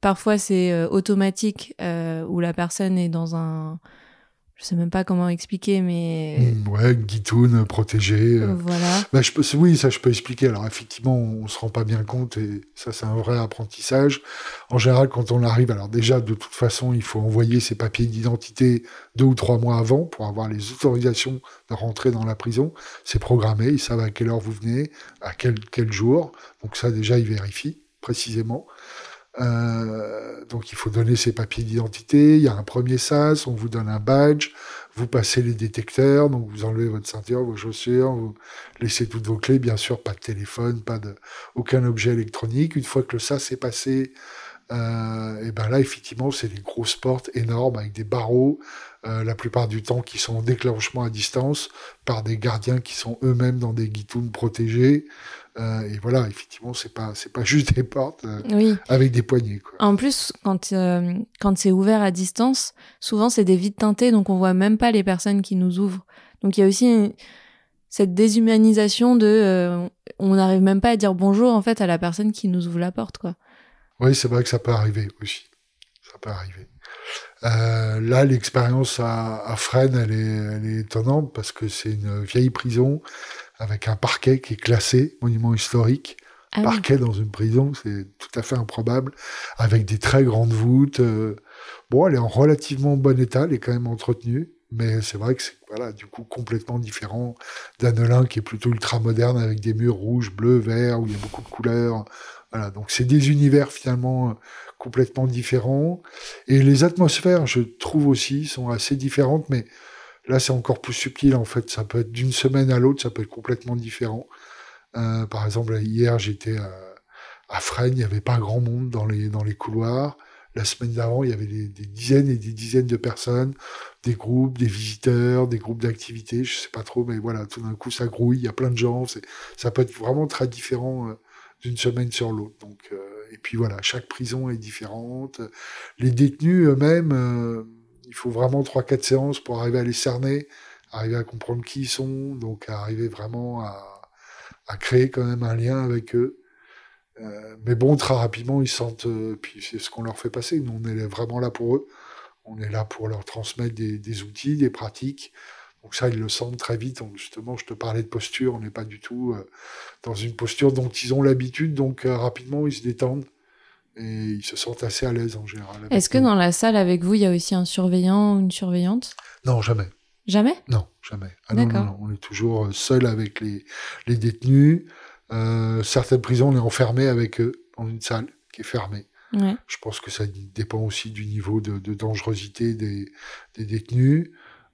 Parfois c'est euh, automatique euh, où la personne est dans un je sais même pas comment expliquer, mais mmh, ouais, guitoune protégée. Euh. Voilà. Bah, je peux, oui, ça je peux expliquer. Alors effectivement, on se rend pas bien compte et ça c'est un vrai apprentissage. En général, quand on arrive, alors déjà de toute façon, il faut envoyer ses papiers d'identité deux ou trois mois avant pour avoir les autorisations de rentrer dans la prison. C'est programmé, ils savent à quelle heure vous venez, à quel quel jour. Donc ça déjà, ils vérifient précisément. Euh, donc il faut donner ses papiers d'identité, il y a un premier sas, on vous donne un badge, vous passez les détecteurs, donc vous enlevez votre ceinture, vos chaussures, vous laissez toutes vos clés, bien sûr, pas de téléphone, pas de aucun objet électronique. Une fois que le sas est passé, euh, et ben là effectivement c'est des grosses portes énormes avec des barreaux, euh, la plupart du temps qui sont en déclenchement à distance par des gardiens qui sont eux-mêmes dans des guitounes protégées. Euh, et voilà, effectivement, c'est pas c'est pas juste des portes euh, avec des poignées. Quoi. En plus, quand euh, quand c'est ouvert à distance, souvent c'est des vides teintés, donc on voit même pas les personnes qui nous ouvrent. Donc il y a aussi cette déshumanisation de on n'arrive même pas à dire bonjour en fait à la personne qui nous ouvre la porte, quoi. Oui, c'est vrai que ça peut arriver aussi. Ça peut arriver. là, l'expérience à, à Fresnes, elle est, elle est étonnante parce que c'est une vieille prison avec un parquet qui est classé monument historique. Ah parquet dans une prison, c'est tout à fait improbable, avec des très grandes voûtes. Euh, bon, elle est en relativement bon état, elle est quand même entretenue, mais c'est vrai que c'est voilà, du coup complètement différent d'Annelin qui est plutôt ultra moderne avec des murs rouges, bleus, verts où il y a beaucoup de couleurs. Voilà, donc c'est des univers finalement complètement différents et les atmosphères, je trouve aussi, sont assez différentes, mais Là, c'est encore plus subtil, en fait. Ça peut être d'une semaine à l'autre, ça peut être complètement différent. Euh, par exemple, hier, j'étais à, Fresnes, il n'y avait pas grand monde dans les, couloirs. La semaine d'avant, il y avait des, dizaines et des dizaines de personnes, des groupes, des visiteurs, des groupes d'activités, je sais pas trop, mais voilà, tout d'un coup, ça grouille, il y a plein de gens. Ça peut être vraiment très différent euh, d'une semaine sur l'autre. Euh, et puis voilà, chaque prison est différente. Les détenus eux-mêmes il faut vraiment 3-4 séances pour arriver à les cerner, arriver à comprendre qui ils sont, donc arriver vraiment à, créer quand même un lien avec eux. Euh, mais bon, très rapidement, ils sentent, euh, puis c'est ce qu'on leur fait passer. Nous, on est vraiment là pour eux. On est là pour leur transmettre des, outils, des pratiques. Donc ça, ils le sentent très vite. Justement, je te parlais de posture. On n'est pas du tout euh, dans une posture dont ils ont l'habitude. Donc rapidement, ils se détendent et ils se sentent assez à l'aise en général. Est-ce que dans la salle avec vous, il y a aussi un surveillant ou une surveillante? Non, jamais. Jamais? Non, jamais. Ah non, non, on est toujours euh, seul avec les, les détenus. Euh, certaines prisons, on est enfermé avec eux dans une salle qui est fermée. Je pense que ça dépend aussi du niveau de, de dangerosité des, des détenus.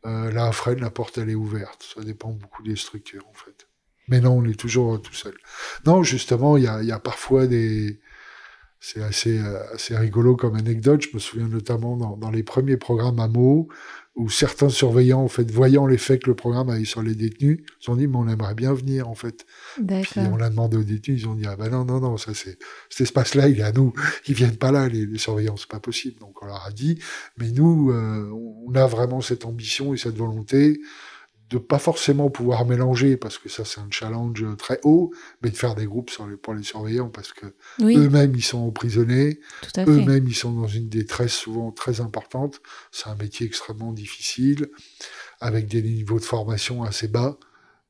Euh, là, à Fred, la porte, elle est ouverte. Ça dépend beaucoup des structures, en fait. Mais non, on est toujours tout seul. Non, justement, il y a, y a, parfois des... C'est assez, assez rigolo comme anecdote. Je me souviens notamment dans, dans les premiers programmes à mots, où certains surveillants, en fait, voyant l'effet que le programme avait sur les détenus, se sont dit, mais on aimerait bien venir, en fait. Puis on l'a demandé aux détenus, ils ont dit, ah ben non, non, non, ça c'est, cet espace-là, il est à nous. Ils viennent pas là, les, les surveillants, c'est pas possible. Donc on leur a dit, mais nous, euh, on a vraiment cette ambition et cette volonté de pas forcément pouvoir mélanger parce que ça c'est un challenge très haut, mais de faire des groupes sur les, pour les surveillants parce que eux-mêmes ils sont emprisonnés, eux-mêmes ils sont dans une détresse souvent très importante. C'est un métier extrêmement difficile avec des niveaux de formation assez bas.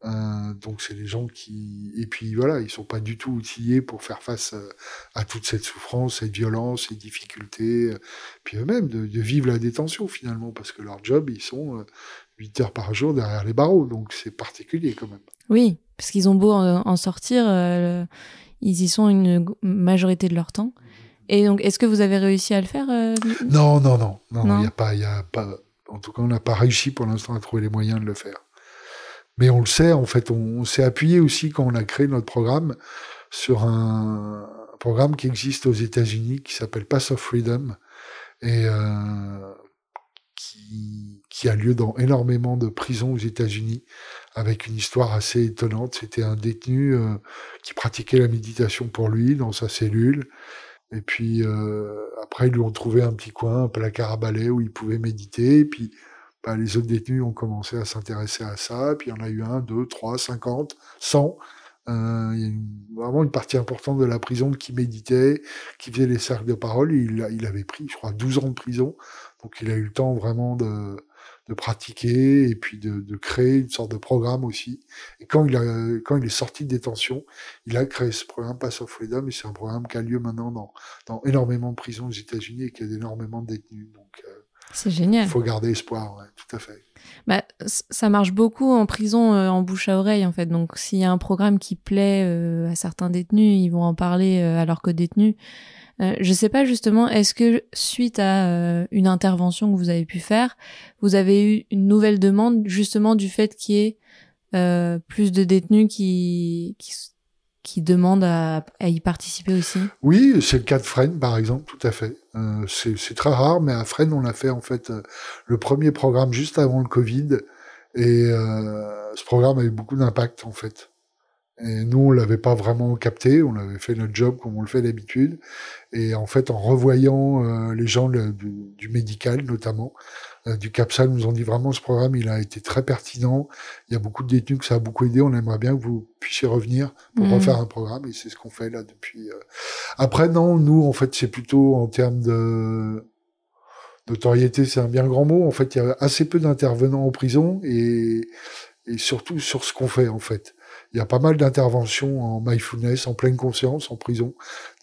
Euh, donc c'est des gens qui et puis voilà ils sont pas du tout outillés pour faire face euh, à, toute cette souffrance, cette violence, ces difficultés, euh, puis eux-mêmes de, de, vivre la détention finalement parce que leur job ils sont 8 heures par jour derrière les barreaux, donc c'est particulier quand même. Oui, parce qu'ils ont beau en, sortir, euh, ils y sont une majorité de leur temps. Et donc, est-ce que vous avez réussi à le faire euh, Non, non, non, non, il y a pas, il y a pas. En tout cas, on n'a pas réussi pour l'instant à trouver les moyens de le faire. Mais on le sait, en fait, on, s'est appuyé aussi quand on a créé notre programme sur un, programme qui existe aux États-Unis qui s'appelle Pass of Freedom et euh, qui qui a lieu dans énormément de prisons aux États-Unis, avec une histoire assez étonnante. C'était un détenu euh, qui pratiquait la méditation pour lui dans sa cellule. Et puis euh, après, ils lui ont trouvé un petit coin, un placard à balai où il pouvait méditer. Et puis bah, les autres détenus ont commencé à s'intéresser à ça. Puis il y en a eu un, deux, trois, cinquante, cent. Euh, il y a vraiment une partie importante de la prison qui méditait, qui faisait les cercles de parole. Il, il avait pris, je crois, 12 ans de prison. Donc il a eu le temps vraiment de, de pratiquer et puis de, de, créer une sorte de programme aussi. Et quand il, a, quand il est sorti de détention, il a créé ce programme Pass of Freedom et c'est un programme qui a lieu maintenant dans, dans énormément de prisons aux États-Unis et qui a énormément de détenus. Donc, euh, c'est génial. Il faut garder espoir, ouais, tout à fait. Bah, ça marche beaucoup en prison, euh, en bouche à oreille, en fait. Donc, s'il y a un programme qui plaît euh, à certains détenus, ils vont en parler alors que détenus. Euh, je sais pas justement, est-ce que suite à euh, une intervention que vous avez pu faire, vous avez eu une nouvelle demande justement du fait qu'il y ait euh, plus de détenus qui, qui, qui demandent à, à, y participer aussi? Oui, c'est le cas de Fresnes par exemple, tout à fait. Euh, c'est très rare, mais à Fresnes on a fait en fait le premier programme juste avant le Covid et ce programme a eu beaucoup d'impact en fait. Et nous, on l'avait pas vraiment capté, on avait fait notre job comme on le fait d'habitude. Et en fait, en revoyant euh, les gens du, médical, notamment, euh, du CAPSAL, nous ont dit vraiment ce programme, il a été très pertinent. Il y a beaucoup de détenus que ça a beaucoup aidé. On aimerait bien que vous puissiez revenir pour mmh. refaire un programme. Et c'est ce qu'on fait là depuis. Euh. Après, non, nous, en fait, c'est plutôt en termes de notoriété, c'est un bien grand mot. En fait, il y a assez peu d'intervenants en prison et, et surtout sur ce qu'on fait, en fait. Il y a pas mal d'interventions en mindfulness, en pleine conscience, en prison,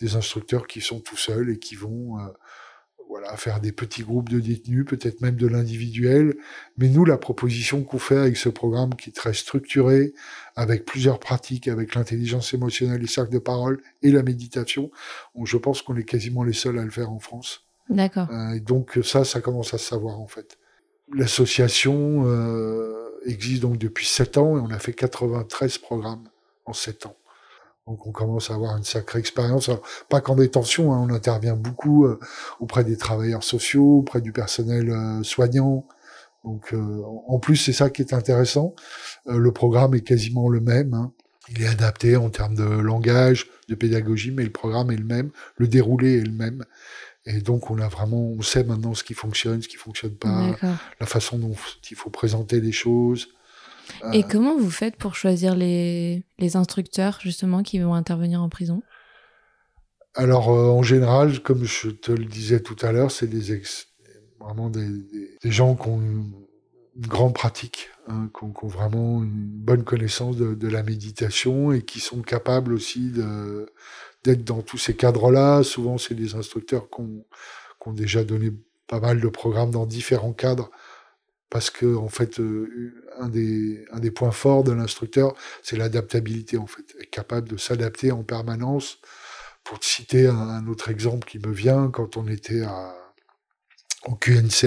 des instructeurs qui sont tout seuls et qui vont euh, voilà faire des petits groupes de détenus, peut-être même de l'individuel. Mais nous, la proposition qu'on fait avec ce programme qui est très structuré, avec plusieurs pratiques, avec l'intelligence émotionnelle, les cercles de parole et la méditation, je pense qu'on est quasiment les seuls à le faire en France. D'accord. Euh, et donc ça, ça commence à se savoir en fait. L'association euh, existe donc depuis 7 ans et on a fait 93 programmes en 7 ans. Donc on commence à avoir une sacrée expérience. pas qu'en détention, hein, on intervient beaucoup euh, auprès des travailleurs sociaux, auprès du personnel euh, soignant. Donc euh, en plus c'est ça qui est intéressant. le programme est quasiment le même. Hein. Il est adapté en termes de langage, de pédagogie, mais le programme est le même, le déroulé est le même. Et donc, on a vraiment, on sait maintenant ce qui fonctionne, ce qui fonctionne pas, la façon dont il faut présenter les choses. Et euh, comment vous faites pour choisir les, les instructeurs, justement, qui vont intervenir en prison? Alors, euh, en général, comme je te le disais tout à l'heure, c'est des vraiment des, des, gens qui ont une, grande pratique, hein, qui, ont, qui, ont, vraiment une bonne connaissance de, de, la méditation et qui sont capables aussi de, d'être dans tous ces cadres-là. Souvent, c'est des instructeurs qui ont, déjà donné pas mal de programmes dans différents cadres parce que en fait euh, un des points forts de l'instructeur c'est l'adaptabilité en fait être capable de s'adapter en permanence pour citer un, autre exemple qui me vient quand on était à au QNC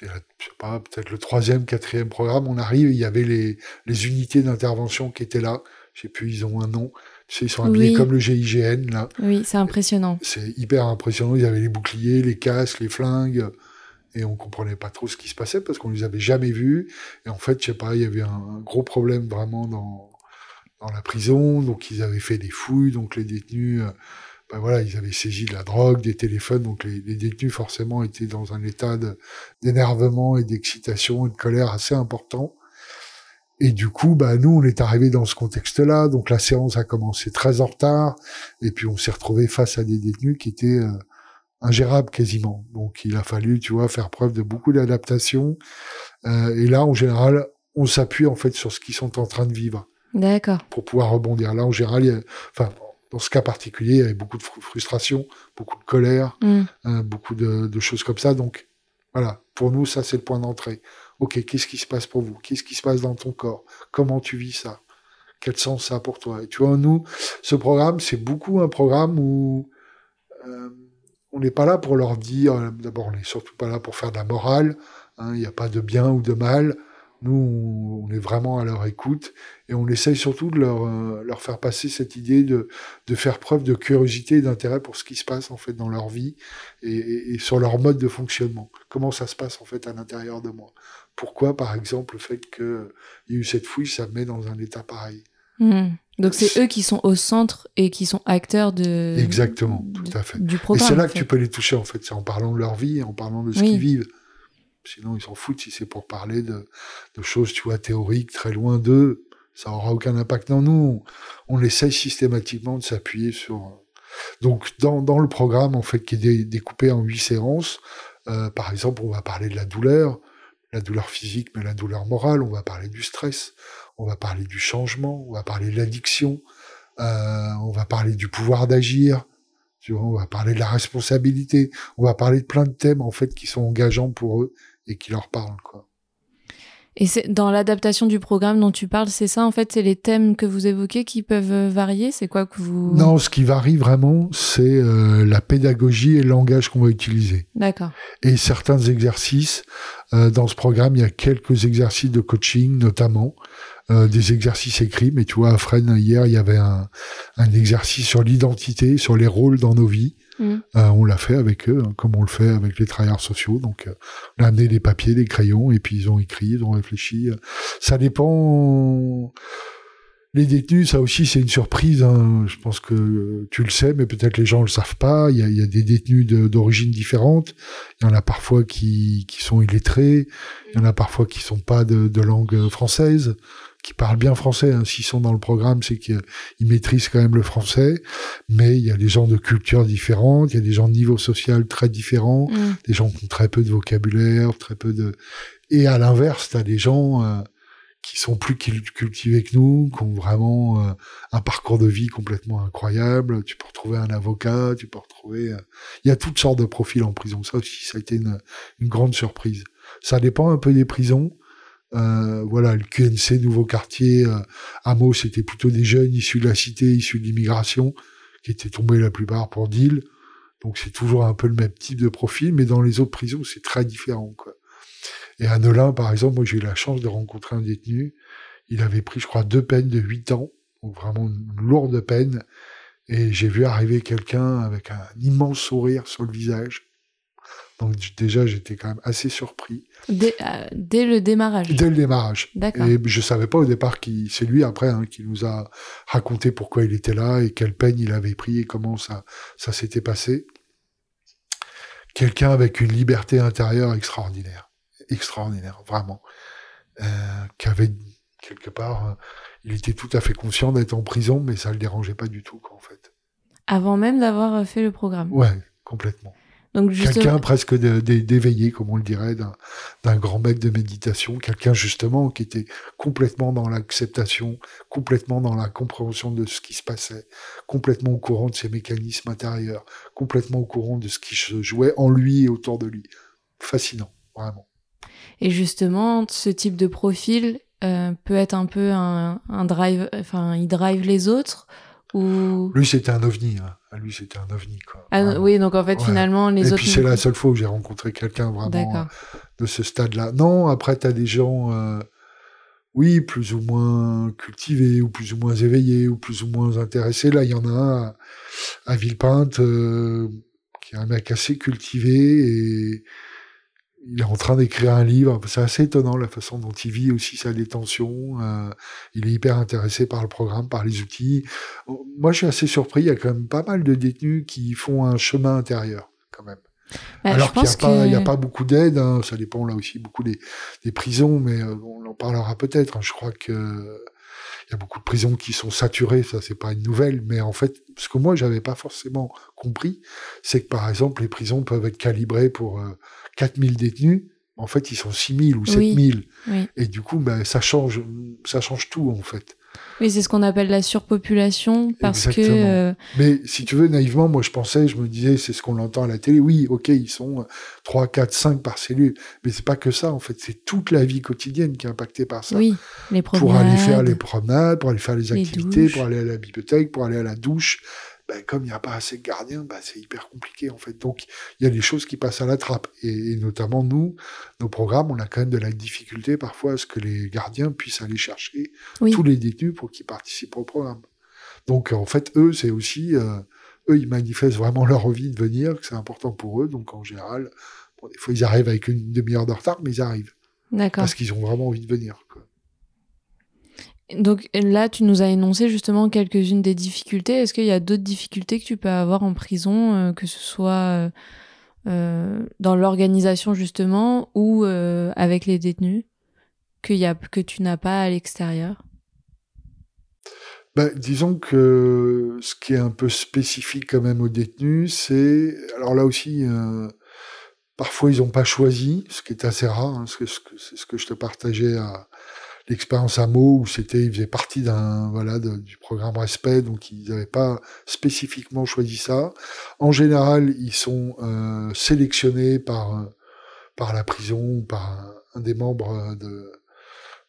je sais pas, peut-être le troisième, quatrième programme, on arrive, il y avait les, les unités d'intervention qui étaient là. Je sais plus, ils ont un nom. Ils sont habillés comme le GIGN, là. Oui, c'est impressionnant. C'est hyper impressionnant. Ils avaient les boucliers, les casques, les flingues. Et on comprenait pas trop ce qui se passait parce qu'on les avait jamais vus. Et en fait, je sais pas, il y avait un, gros problème vraiment dans, dans la prison. Donc, ils avaient fait des fouilles. Donc, les détenus, euh, ben voilà, ils avaient saisi de la drogue, des téléphones, donc les, détenus forcément étaient dans un état d'énervement et d'excitation et de colère assez important. Et du coup, bah nous, on est arrivé dans ce contexte-là, donc la séance a commencé très en retard, et puis on s'est retrouvé face à des détenus qui étaient euh, ingérables quasiment. Donc il a fallu, tu vois, faire preuve de beaucoup d'adaptation. Euh, et là, en général, on s'appuie en fait sur ce qu'ils sont en train de vivre. D'accord. Pour pouvoir rebondir. Là, en général, il y a, enfin, dans ce cas particulier, il y avait beaucoup de frustration, beaucoup de colère, mm. hein, beaucoup de, choses comme ça. Donc, voilà, pour nous, ça, c'est le point d'entrée. Ok, qu'est-ce qui se passe pour vous? Qu'est-ce qui se passe dans ton corps? Comment tu vis ça? Quel sens ça a pour toi? Et tu vois, nous, ce programme, c'est beaucoup un programme où euh, on n'est pas là pour leur dire, d'abord, on n'est surtout pas là pour faire de la morale, hein, il n'y a pas de bien ou de mal. Nous, on est vraiment à leur écoute et on essaye surtout de leur, euh, faire passer cette idée de, de faire preuve de curiosité et d'intérêt pour ce qui se passe en fait dans leur vie et, et, sur leur mode de fonctionnement. Comment ça se passe en fait à l'intérieur de moi? Pourquoi, par exemple, le fait qu'il y ait eu cette fouille, ça me met dans un état pareil? Hmm. Donc c'est eux qui sont au centre et qui sont acteurs de exactement, tout à fait. Du programme, et c'est là que tu peux les toucher en fait, c'est en parlant de leur vie, en parlant de ce qu'ils vivent. Sinon, ils s'en foutent si c'est pour parler de, de, choses, tu vois, théoriques, très loin d'eux. Ça aura aucun impact. Non, nous, on essaye systématiquement de s'appuyer sur. Donc, dans, dans, le programme, en fait, qui est découpé en huit séances, euh, par exemple, on va parler de la douleur, la douleur physique, mais la douleur morale. On va parler du stress. On va parler du changement. On va parler de l'addiction. Euh, on va parler du pouvoir d'agir. On va parler de la responsabilité. On va parler de plein de thèmes en fait qui sont engageants pour eux et qui leur parlent. Quoi. Et c'est dans l'adaptation du programme dont tu parles, c'est ça en fait, c'est les thèmes que vous évoquez qui peuvent euh, varier. C'est quoi que vous Non, ce qui varie vraiment, c'est euh, la pédagogie et le langage qu'on va utiliser. D'accord. Et certains exercices euh, dans ce programme, il y a quelques exercices de coaching, notamment des exercices écrits. Mais tu vois, à Fresnes hier, il y avait un, un exercice sur l'identité, sur les rôles dans nos vies. Mm. Euh, on l'a fait avec eux, hein, comme on le fait avec les travailleurs sociaux. Donc, euh, on a amené des papiers, des crayons, et puis ils ont écrit, ils ont réfléchi. Ça dépend. Les détenus, ça aussi, c'est une surprise. Hein. Je pense que tu le sais, mais peut-être les gens le savent pas. Il y a, des détenus d'origine différente. Il y en a parfois qui, sont illettrés. Il y en a parfois qui sont pas de, de langue française qui parlent bien français. Hein. S'ils sont dans le programme, c'est qu'ils maîtrisent quand même le français. Mais il y a des gens de cultures différentes, il y a des gens de niveau social très différents, mm. des gens qui ont très peu de vocabulaire, très peu de... Et à l'inverse, tu as des gens euh, qui sont plus cultivés que nous, qui ont vraiment euh, un parcours de vie complètement incroyable. Tu peux retrouver un avocat, tu peux retrouver... Euh, il y a toutes sortes de profils en prison. Ça aussi, ça a été une, une grande surprise. Ça dépend un peu des prisons. Euh, voilà, le QNC, nouveau quartier, euh, Amos, c'était plutôt des jeunes issus de la cité, issus de l'immigration, qui étaient tombés la plupart pour deal. Donc c'est toujours un peu le même type de profil, mais dans les autres prisons, c'est très différent. Quoi. Et à Nolin, par exemple, moi j'ai eu la chance de rencontrer un détenu. Il avait pris, je crois, deux peines de huit ans, donc vraiment une lourde peine. Et j'ai vu arriver quelqu'un avec un immense sourire sur le visage, donc déjà, j'étais quand même assez surpris. Dès, euh, le démarrage Dès le démarrage. D'accord. Et je savais pas au départ qui c'est lui après hein, qui nous a raconté pourquoi il était là et quelle peine il avait pris et comment ça, ça s'était passé. Quelqu'un avec une liberté intérieure extraordinaire. Extraordinaire, vraiment. Euh, qui avait quelque part... Euh, il était tout à fait conscient d'être en prison, mais ça le dérangeait pas du tout, quoi, en fait. Avant même d'avoir fait le programme Ouais, complètement. Quelqu'un presque d'éveillé, comme on le dirait, d'un grand maître de méditation, quelqu'un justement qui était complètement dans l'acceptation, complètement dans la compréhension de ce qui se passait, complètement au courant de ses mécanismes intérieurs, complètement au courant de ce qui se jouait en lui et autour de lui. Fascinant, vraiment. Et justement, ce type de profil euh, peut être un peu un, un drive, enfin, il drive les autres ou... Lui, c'était un ovni. Hein. Ah, lui, c'était un ovni. Quoi. Ah, oui, donc en fait, finalement, les Et autres. Et puis, c'est la seule fois où j'ai rencontré quelqu'un vraiment de ce stade-là. Non, après, tu as des gens, euh, oui, plus ou moins cultivés, ou plus ou moins éveillés, ou plus ou moins intéressés. Là, il y en a un à, à Villepinte, euh, qui est un mec assez cultivé, et il est en train d'écrire un livre. C'est assez étonnant la façon dont il vit aussi sa détention. Euh, il est hyper intéressé par le programme, par les outils. Moi, je suis assez surpris. Il y a quand même pas mal de détenus qui font un chemin intérieur, quand même. Bah, Alors qu'il n'y a, pas- a beaucoup d'aide. hein. Ça dépend là aussi beaucoup des, des prisons, mais euh, on en parlera peut-être. hein. Je crois que il y a beaucoup de prisons qui sont saturées. Ça, c'est pas une nouvelle, mais en fait, ce que moi j'avais pas forcément compris, c'est que par exemple, les prisons peuvent être calibrées pour euh, 4000 détenus. En fait, ils sont 6000 ou Oui. 7000. Oui. Et du coup, ben, ça change, ça change tout en fait. Oui, c'est ce qu'on appelle la surpopulation parce Exactement. que euh, Mais si tu veux, naïvement, moi je pensais, je me disais, c'est ce qu'on entend à la télé. Oui, ok, ils sont 3, 4, 5 par cellule. Mais c'est pas que ça, en fait. C'est toute la vie quotidienne qui est impactée par ça. oui, les promenades. pour aller faire les promenades, pour aller faire les activités, pour aller à la bibliothèque, pour aller à la douche. Ben, comme il n'y a pas assez de gardiens, ben, c'est hyper compliqué en fait. Donc il y a des choses qui passent à la trappe. Et, et notamment nous, nos programmes, on a quand même de la difficulté parfois à ce que les gardiens puissent aller chercher Oui. tous les détenus pour qu'ils participent au programme. Donc en fait, eux, c'est aussi, euh, eux, ils manifestent vraiment leur envie de venir, que c'est important pour eux. Donc en général, bon, des fois ils arrivent avec une demi-heure de retard, mais ils arrivent D'accord. parce qu'ils ont vraiment envie de venir. Quoi. Donc là, tu nous as énoncé justement quelques-unes des difficultés. Est-ce qu'il y a d'autres difficultés que tu peux avoir en prison, euh, que ce soit euh, euh, dans l'organisation justement ou avec les détenus, qu'il y a, que tu n'as pas à l'extérieur? Ben, disons que ce qui est un peu spécifique quand même aux détenus, c'est alors là aussi, parfois ils n'ont pas choisi, ce qui est assez rare. hein, ce que- ce que- c'est ce que je te partageais à l'expérience à Meaux, où c'était, ils faisaient partie d'un voilà du programme Respect, donc ils n'avaient pas spécifiquement choisi ça. En général, ils sont euh, sélectionnés par euh, par la prison ou par un, des membres euh, de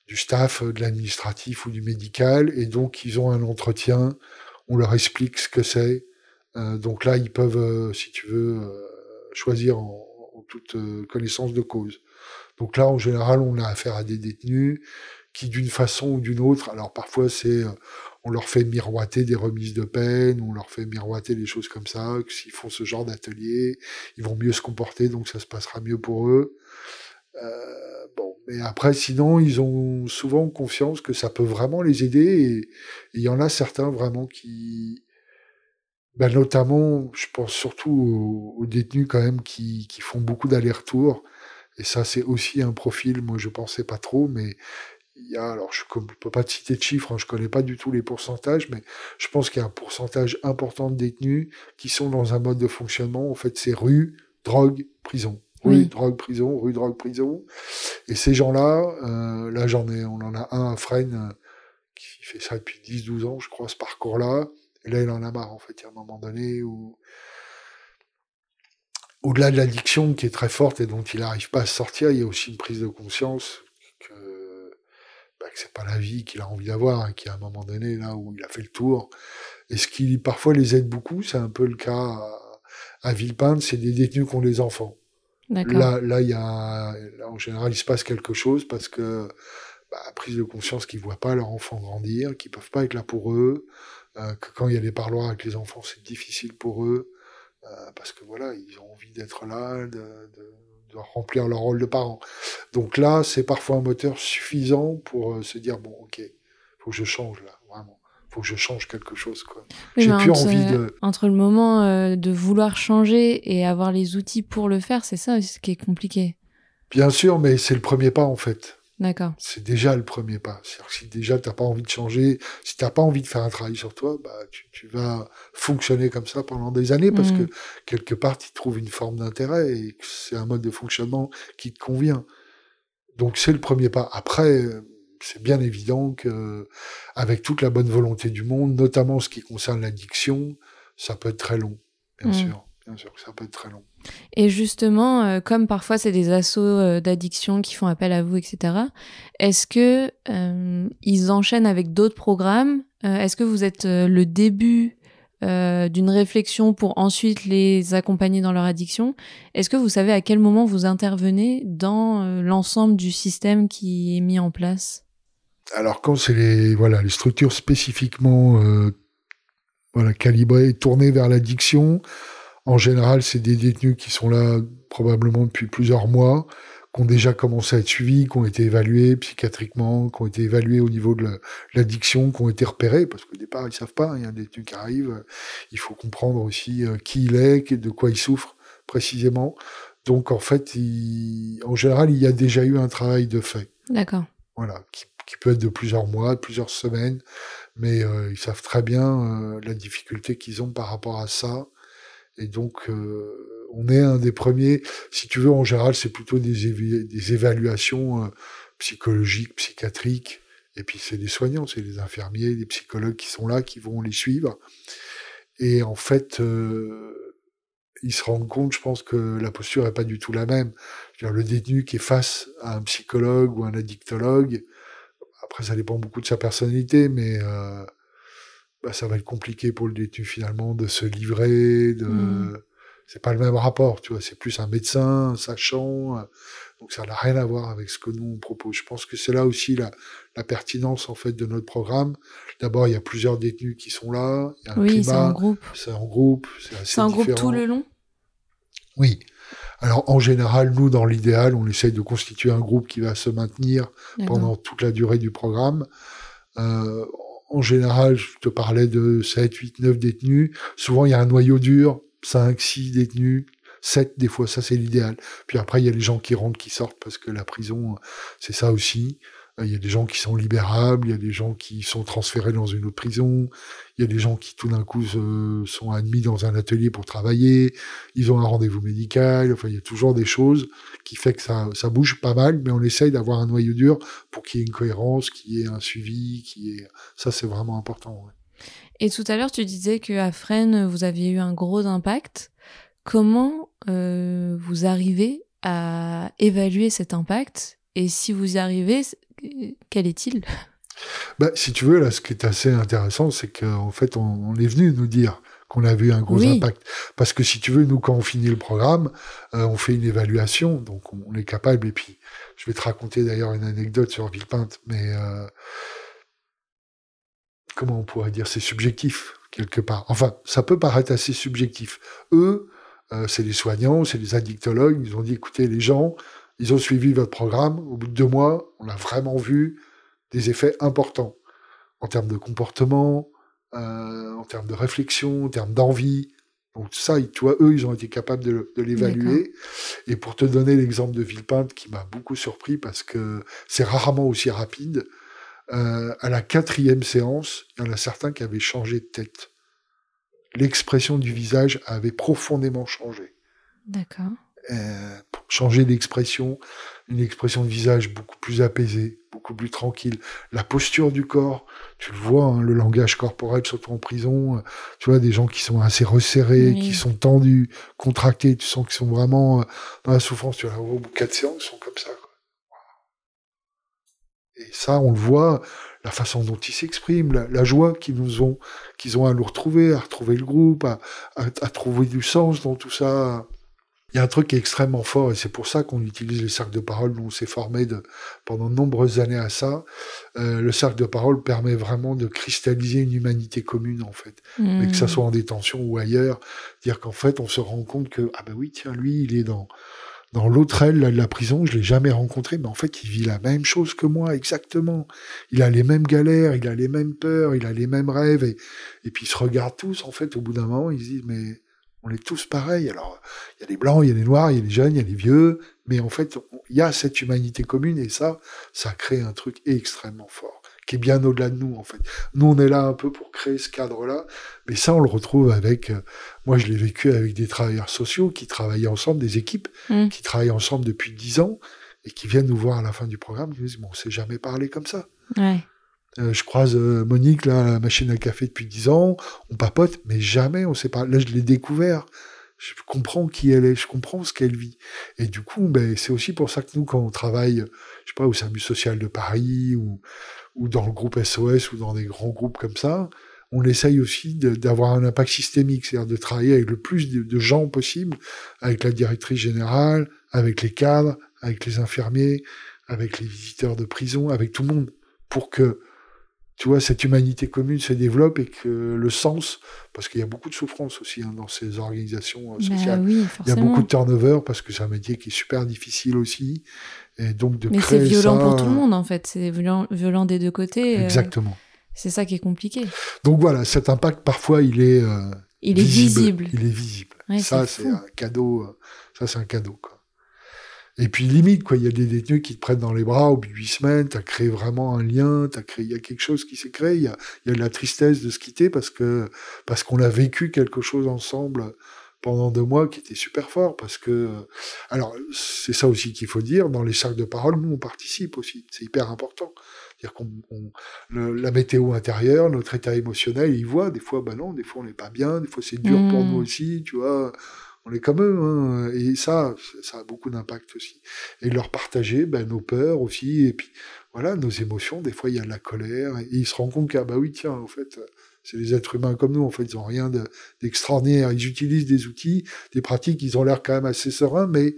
du staff, de l'administratif ou du médical, et donc ils ont un entretien, on leur explique ce que c'est. Donc là, ils peuvent, si tu veux, choisir en, toute connaissance de cause. Donc là, en général, on a affaire à des détenus qui, d'une façon ou d'une autre, alors parfois c'est, euh, on leur fait miroiter des remises de peine, on leur fait miroiter des choses comme ça, que s'ils font ce genre d'atelier, ils vont mieux se comporter, donc ça se passera mieux pour eux. Euh, bon, mais après, sinon, ils ont souvent confiance que ça peut vraiment les aider. Et il y en a certains vraiment qui, ben, notamment, je pense surtout aux, aux détenus quand même qui, qui font beaucoup d'allers-retours. Et ça, c'est aussi un profil. Moi, je pensais pas trop, mais il y a, alors je ne peux pas te citer de chiffres, hein, je connais pas du tout les pourcentages, mais je pense qu'il y a un pourcentage important de détenus qui sont dans un mode de fonctionnement. En fait, c'est rue, drogue, prison. Rue, Oui. drogue, prison, rue, drogue, prison. Et ces gens-là, euh, là, j'en ai, on en a un à Fresnes euh, qui fait ça depuis 10-12 ans, je crois, ce parcours-là. Et là, il en a marre, en fait. Il y a un moment donné où, au-delà de l'addiction qui est très forte et dont il n'arrive pas à sortir, il y a aussi une prise de conscience bah, que c'est pas la vie qu'il a envie d'avoir, et qu'il y a un moment donné, là, où il a fait le tour. Et ce qui, parfois, les aide beaucoup, c'est un peu le cas à, à Villepinte, c'est des détenus qui ont des enfants. Là, là, y a, là, en général, il se passe quelque chose parce que, bah, prise de conscience qu'ils voient pas leur enfant grandir, qu'ils peuvent pas être là pour eux, euh, que quand il y a des parloirs avec les enfants, c'est difficile pour eux, euh, parce que voilà, ils ont envie d'être là, de, de, de remplir leur rôle de parents. Donc là, c'est parfois un moteur suffisant pour euh, se dire bon, ok, faut que je change là, vraiment, faut que je change quelque chose quoi. Oui, J'ai plus entre, envie de. entre le moment euh, de vouloir changer et avoir les outils pour le faire, c'est ça ce qui est compliqué. Bien sûr, mais c'est le premier pas en fait. D'accord. c'est déjà le premier pas. C'est-à-dire que si déjà t'as pas envie de changer, si t'as pas envie de faire un travail sur toi, bah tu, tu vas fonctionner comme ça pendant des années parce que quelque part tu trouves une forme d'intérêt et que c'est un mode de fonctionnement qui te convient. Donc c'est le premier pas. Après, c'est bien évident que avec toute la bonne volonté du monde, notamment ce qui concerne l'addiction, ça peut être très long, bien Mhm. sûr. Bien sûr que ça peut être très long. Et justement, euh, comme parfois c'est des assos euh, d'addiction qui font appel à vous, etc., est-ce que euh, ils enchaînent avec d'autres programmes? Est-ce que vous êtes le début d'une réflexion pour ensuite les accompagner dans leur addiction? Est-ce que vous savez à quel moment vous intervenez dans l'ensemble du système qui est mis en place? Alors quand c'est les voilà les structures spécifiquement voilà calibrées, tournées vers l'addiction, en général c'est des détenus qui sont là probablement depuis plusieurs mois qui ont déjà commencé à être suivis, qui ont été évalués psychiatriquement, qui ont été évalués au niveau de l'addiction, qui ont été repérés, parce qu'au départ, ils savent pas, il y a un détenu qui arrive, il faut comprendre aussi euh, qui il est, de quoi il souffre précisément. Donc, en fait, en général, il y a déjà eu un travail de fait. D'accord. Voilà, qui, peut être de plusieurs mois, de plusieurs semaines, mais euh, ils savent très bien euh, la difficulté qu'ils ont par rapport à ça. Et donc, on est un des premiers. Si tu veux, en général, c'est plutôt des, évaluations euh, psychologiques, psychiatriques. Et puis, c'est des soignants, c'est des infirmiers, des psychologues qui sont là, qui vont les suivre. Et en fait, euh, ils se rendent compte, je pense, que la posture est pas du tout la même. Dire, le détenu qui est face à un psychologue ou un addictologue, après, ça dépend beaucoup de sa personnalité, mais euh, bah, ça va être compliqué pour le détenu finalement de se livrer, de, mmh c'est pas le même rapport, tu vois. C'est plus un médecin, un sachant. Euh, donc ça n'a rien à voir avec ce que nous on propose. Je pense que c'est là aussi la, la, pertinence en fait de notre programme. D'abord, il y a plusieurs détenus qui sont là. Il y a un oui, c'est en groupe. C'est en groupe. C'est en groupe tout le long? Oui. Alors en général, nous dans l'idéal, on essaye de constituer un groupe qui va se maintenir pendant toute la durée du programme. Euh, en général, je te parlais de 7, 8, 9 détenus. Souvent, il y a un noyau dur 5, 6 détenus, 7 des fois, ça c'est l'idéal. Puis après, il y a les gens qui rentrent, qui sortent, parce que la prison, c'est ça aussi. Euh, il y a des gens qui sont libérables, il y a des gens qui sont transférés dans une autre prison, il y a des gens qui tout d'un coup sont admis dans un atelier pour travailler, ils ont un rendez-vous médical, enfin il y a toujours des choses qui fait que ça, ça bouge pas mal, mais on essaye d'avoir un noyau dur pour qu'il y ait une cohérence, qu'il y ait un suivi, qui est ça c'est vraiment important. Et tout à l'heure, tu disais qu'à Fresnes, vous aviez eu un gros impact. Comment euh, vous arrivez à évaluer cet impact? Et si vous y arrivez, quel est-il? Bah, Si tu veux, là, ce qui est assez intéressant, c'est qu'en fait, on, est venu nous dire qu'on avait eu un gros impact. Parce que si tu veux, nous, quand on finit le programme, euh, on fait une évaluation, donc on, est capable. Et puis, je vais te raconter d'ailleurs une anecdote sur Villepinte, mais euh, comment on pourrait dire, c'est subjectif quelque part. Enfin, ça peut paraître assez subjectif. Eux, euh, c'est les soignants, c'est les addictologues, ils ont dit, écoutez, les gens, ils ont suivi votre programme, au bout de deux mois, on a vraiment vu des effets importants en termes de comportement, euh, en termes de réflexion, en termes d'envie. Donc ça, toi, eux, ils ont été capables de, de l'évaluer. Et pour te donner l'exemple de Villepinte, qui m'a beaucoup surpris parce que c'est rarement aussi rapide, euh, à la quatrième séance, il y en a certains qui avaient changé de tête. L'expression du visage avait profondément changé. D'accord. Euh, changer d'expression, une expression de visage beaucoup plus apaisée, beaucoup plus tranquille. La posture du corps, tu le vois, hein, le langage corporel, surtout en prison, euh, tu vois, des gens qui sont assez resserrés, qui sont tendus, contractés, tu sens qu'ils sont vraiment dans la souffrance. Tu vois, au bout de quatre séances, ils sont comme ça. Et ça, on le voit, la façon dont ils s'expriment, la, joie qu'ils nous ont, qu'ils ont à nous retrouver, à retrouver le groupe, à, trouver du sens dans tout ça. Il y a un truc qui est extrêmement fort et c'est pour ça qu'on utilise les cercles de parole. Nous, on s'est formé de, pendant de nombreuses années à ça. Euh, le cercle de parole permet vraiment de cristalliser une humanité commune, en fait. Mais que ça mmh. soit en détention ou ailleurs. Dire qu'en fait, on se rend compte que, ah ben oui, tiens, lui, il est dans, dans l'autre aile de la prison, je l'ai jamais rencontré, mais en fait, il vit la même chose que moi, exactement. Il a les mêmes galères, il a les mêmes peurs, il a les mêmes rêves, et, et puis ils se regardent tous, en fait, au bout d'un moment, ils se disent, mais on est tous pareils. Alors, il y a les blancs, il y a les noirs, il y a les jeunes, il y a les vieux, mais en fait, il y a cette humanité commune, et ça, ça crée un truc extrêmement fort qui est bien au-delà de nous en fait. Nous on est là un peu pour créer ce cadre-là, mais ça on le retrouve avec, euh, moi je l'ai vécu avec des travailleurs sociaux qui travaillaient ensemble, des équipes mmh. qui travaillent ensemble depuis dix ans et qui viennent nous voir à la fin du programme, qui disent bon on s'est jamais parlé comme ça. Euh, je croise euh, Monique là, à la machine à café depuis dix ans, on papote, mais jamais on s'est parlé. Là je l'ai découvert je comprends qui elle est, je comprends ce qu'elle vit. Et du coup, ben, c'est aussi pour ça que nous, quand on travaille, je sais pas, au service social de Paris ou, ou dans le groupe SOS ou dans des grands groupes comme ça, on essaye aussi d'avoir un impact systémique, c'est-à-dire de travailler avec le plus de, gens possible, avec la directrice générale, avec les cadres, avec les infirmiers, avec les visiteurs de prison, avec tout le monde, pour que tu vois, cette humanité commune se développe et que le sens, parce qu'il y a beaucoup de souffrance aussi hein, dans ces organisations euh, bah sociales. il y a beaucoup de turnover parce que c'est un métier qui est super difficile aussi. Et donc de Mais c'est violent pour tout le monde en fait, c'est violent, violent des deux côtés. Euh, Exactement. c'est ça qui est compliqué. Donc voilà, cet impact parfois il est, euh, il est visible. Il est visible. ça c'est un cadeau. ça c'est un cadeau quoi. Et puis limite, quoi, il y a des détenus qui te prennent dans les bras au bout de huit semaines, tu as créé vraiment un lien, as créé, il y a quelque chose qui s'est créé, il y a, y a de la tristesse de se quitter parce que parce qu'on a vécu quelque chose ensemble pendant deux mois qui était super fort parce que alors c'est ça aussi qu'il faut dire dans les cercles de parole nous on participe aussi. C'est hyper important. Dire qu'on la météo intérieure notre état émotionnel il voit. Des fois bah non des fois on n'est pas bien. Des fois c'est dur pour nous mmh. aussi tu vois on est comme eux, hein, et ça, ça a beaucoup d'impact aussi. Et leur partager ben, nos peurs aussi, et puis voilà, nos émotions. Des fois, il y a de la colère, et ils se rendent compte qu'ah bah oui, tiens, en fait, c'est les êtres humains comme nous. En fait, ils ont rien d'extraordinaire. ils utilisent des outils, des pratiques. Ils ont l'air quand même assez sereins, mais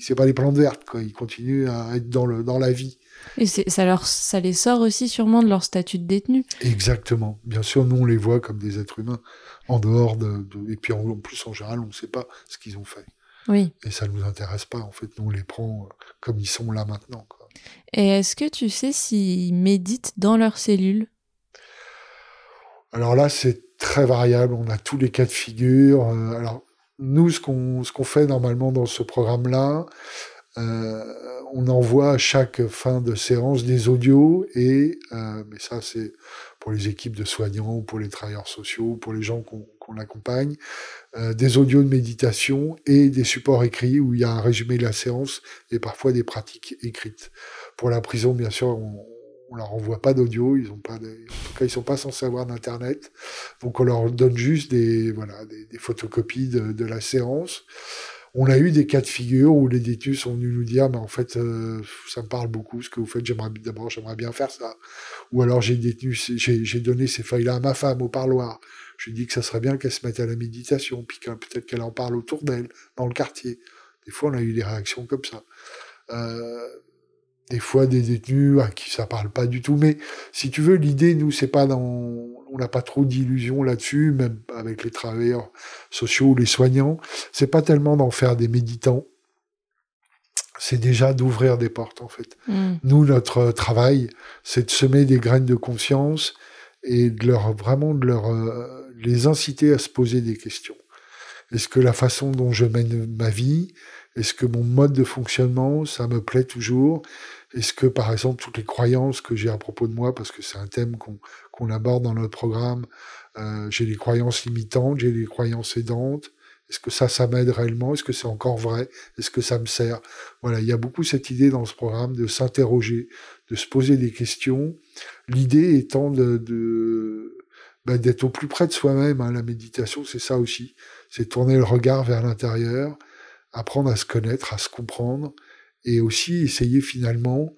c'est pas les plantes vertes. Quoi. Ils continuent à être dans le dans la vie. Et ça leur ça les sort aussi sûrement de leur statut de détenu. Exactement. Bien sûr, nous on les voit comme des êtres humains en dehors de, et puis en, plus en général on ne sait pas ce qu'ils ont fait. Oui. Et ça ne nous intéresse pas en fait, nous on les prend euh, comme ils sont là maintenant. Et est-ce que tu sais s'ils méditent dans leur cellule Alors là c'est très variable, on a tous les cas de figure. Euh, alors nous ce qu'on ce qu'on fait normalement dans ce programme là. Euh, on envoie à chaque fin de séance des audios et mais ça c'est pour les équipes de soignants, pour les travailleurs sociaux, pour les gens qu'on accompagne, euh, des audios de méditation et des supports écrits où il y a un résumé de la séance et parfois des pratiques écrites. Pour la prison, bien sûr, on, on leur envoie pas d'audio, ils ont pas, en tout cas, ils sont pas censés avoir d'internet, donc on leur donne juste des voilà des, photocopies de, de la séance on a eu des cas de figure où les détenus sont venus nous dire, mais en fait, euh, ça me parle beaucoup ce que vous faites. J'aimerais d'abord, j'aimerais bien faire ça. Ou alors j'ai donné ces feuilles-là à ma femme au parloir. Je lui dis que ça serait bien qu'elle se mette à la méditation, puis peut-être qu'elle en parle autour d'elle, dans le quartier. Des fois, on a eu des réactions comme ça. Euh, des fois des détenus à qui ça parle pas du tout. Mais si tu veux, l'idée, nous, c'est pas dans, on n'a pas trop d'illusions là-dessus, même avec les travailleurs sociaux, les soignants. C'est pas tellement d'en faire des méditants. C'est déjà d'ouvrir des portes, en fait. Mm. Nous, notre travail, c'est de semer des graines de conscience et de leur, vraiment de leur, euh, les inciter à se poser des questions. Est-ce que la façon dont je mène ma vie, est-ce que mon mode de fonctionnement, ça me plaît toujours? Est-ce que, par exemple, toutes les croyances que j'ai à propos de moi, parce que c'est un thème qu'on aborde dans notre programme, euh, j'ai des croyances limitantes, j'ai des croyances aidantes. Est-ce que ça, ça m'aide réellement? Est-ce que c'est encore vrai? Est-ce que ça me sert? Voilà, il y a beaucoup cette idée dans ce programme de s'interroger, de se poser des questions. L'idée étant de, ben, d'être au plus près de soi-même. Hein. La méditation, c'est ça aussi. C'est tourner le regard vers l'intérieur apprendre à se connaître, à se comprendre, et aussi essayer finalement,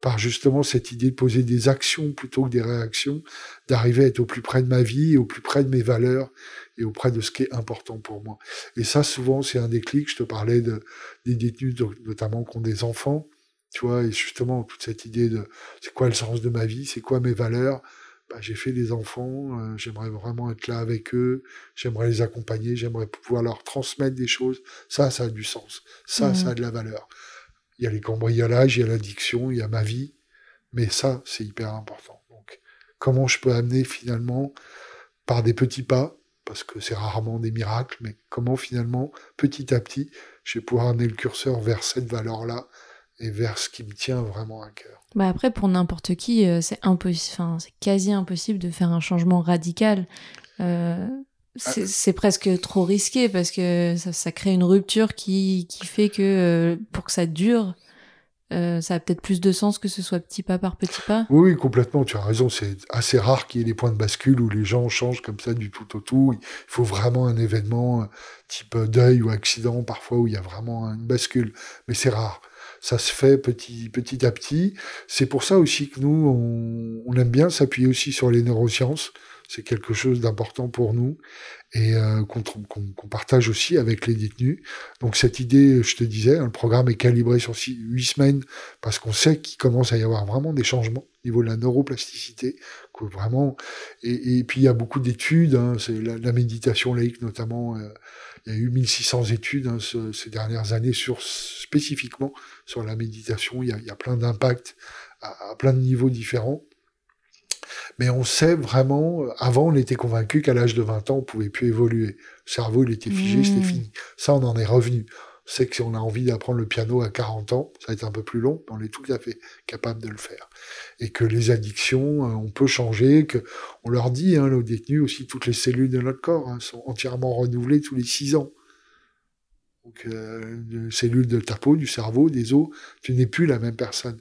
par justement cette idée de poser des actions plutôt que des réactions, d'arriver à être au plus près de ma vie, au plus près de mes valeurs et auprès de ce qui est important pour moi. Et ça, souvent, c'est un déclic. Je te parlais de, des détenus, notamment qui ont des enfants, tu vois, et justement, toute cette idée de c'est quoi le sens de ma vie, c'est quoi mes valeurs, bah, j'ai fait des enfants, euh, j'aimerais vraiment être là avec eux, j'aimerais les accompagner, j'aimerais pouvoir leur transmettre des choses. Ça, ça a du sens. Ça, ça a mmh. de la valeur. Il y a les cambriolages, il y a l'addiction, il y a ma vie, mais ça, c'est hyper important. Donc, comment je peux amener finalement, par des petits pas, parce que c'est rarement des miracles, mais comment finalement, petit à petit, je vais pouvoir amener le curseur vers cette valeur-là et vers ce qui me tient vraiment à cœur. Bah après, pour n'importe qui, euh, c'est impossible, c'est quasi impossible de faire un changement radical. Euh. C'est presque trop risqué parce que ça, ça, crée une rupture qui, qui fait que euh, pour que ça dure, euh, ça a peut-être plus de sens que ce soit petit pas par petit pas. Oui, complètement, tu as raison. C'est assez rare qu'il y ait des points de bascule où les gens changent comme ça du tout au tout. Il faut vraiment un événement type deuil ou accident parfois où il y a vraiment une bascule. Mais c'est rare. ça se fait petit, petit à petit. C'est pour ça aussi que nous, on, on aime bien s'appuyer aussi sur les neurosciences. C'est quelque chose d'important pour nous et euh, qu'on partage aussi avec les détenus. Donc cette idée, je te disais, hein, le programme est calibré sur huit semaines parce qu'on sait qu'il commence à y avoir vraiment des changements au niveau de la neuroplasticité. Et, et puis il y a beaucoup d'études, hein, la, méditation laïque notamment. Euh, il y a eu 1600 études hein, ce, ces dernières années spécifiquement sur la méditation. Il y a, plein d'impacts à plein de niveaux différents. Mais on sait vraiment, avant on était convaincu qu'à l'âge de 20 ans, on pouvait plus évoluer. Le cerveau, il était figé, c'était mmh. fini. Ça, on en est revenu. On sait que si on a envie d'apprendre le piano à 40 ans, ça va être un peu plus long, mais on est tout à fait capable de le faire. Et que les addictions, euh, on peut changer, que on leur dit, hein, nos détenus aussi, toutes les cellules de notre corps hein, sont entièrement renouvelées tous les 6 ans. Donc, euh, cellules de ta peau, du cerveau, des os, tu n'es plus la même personne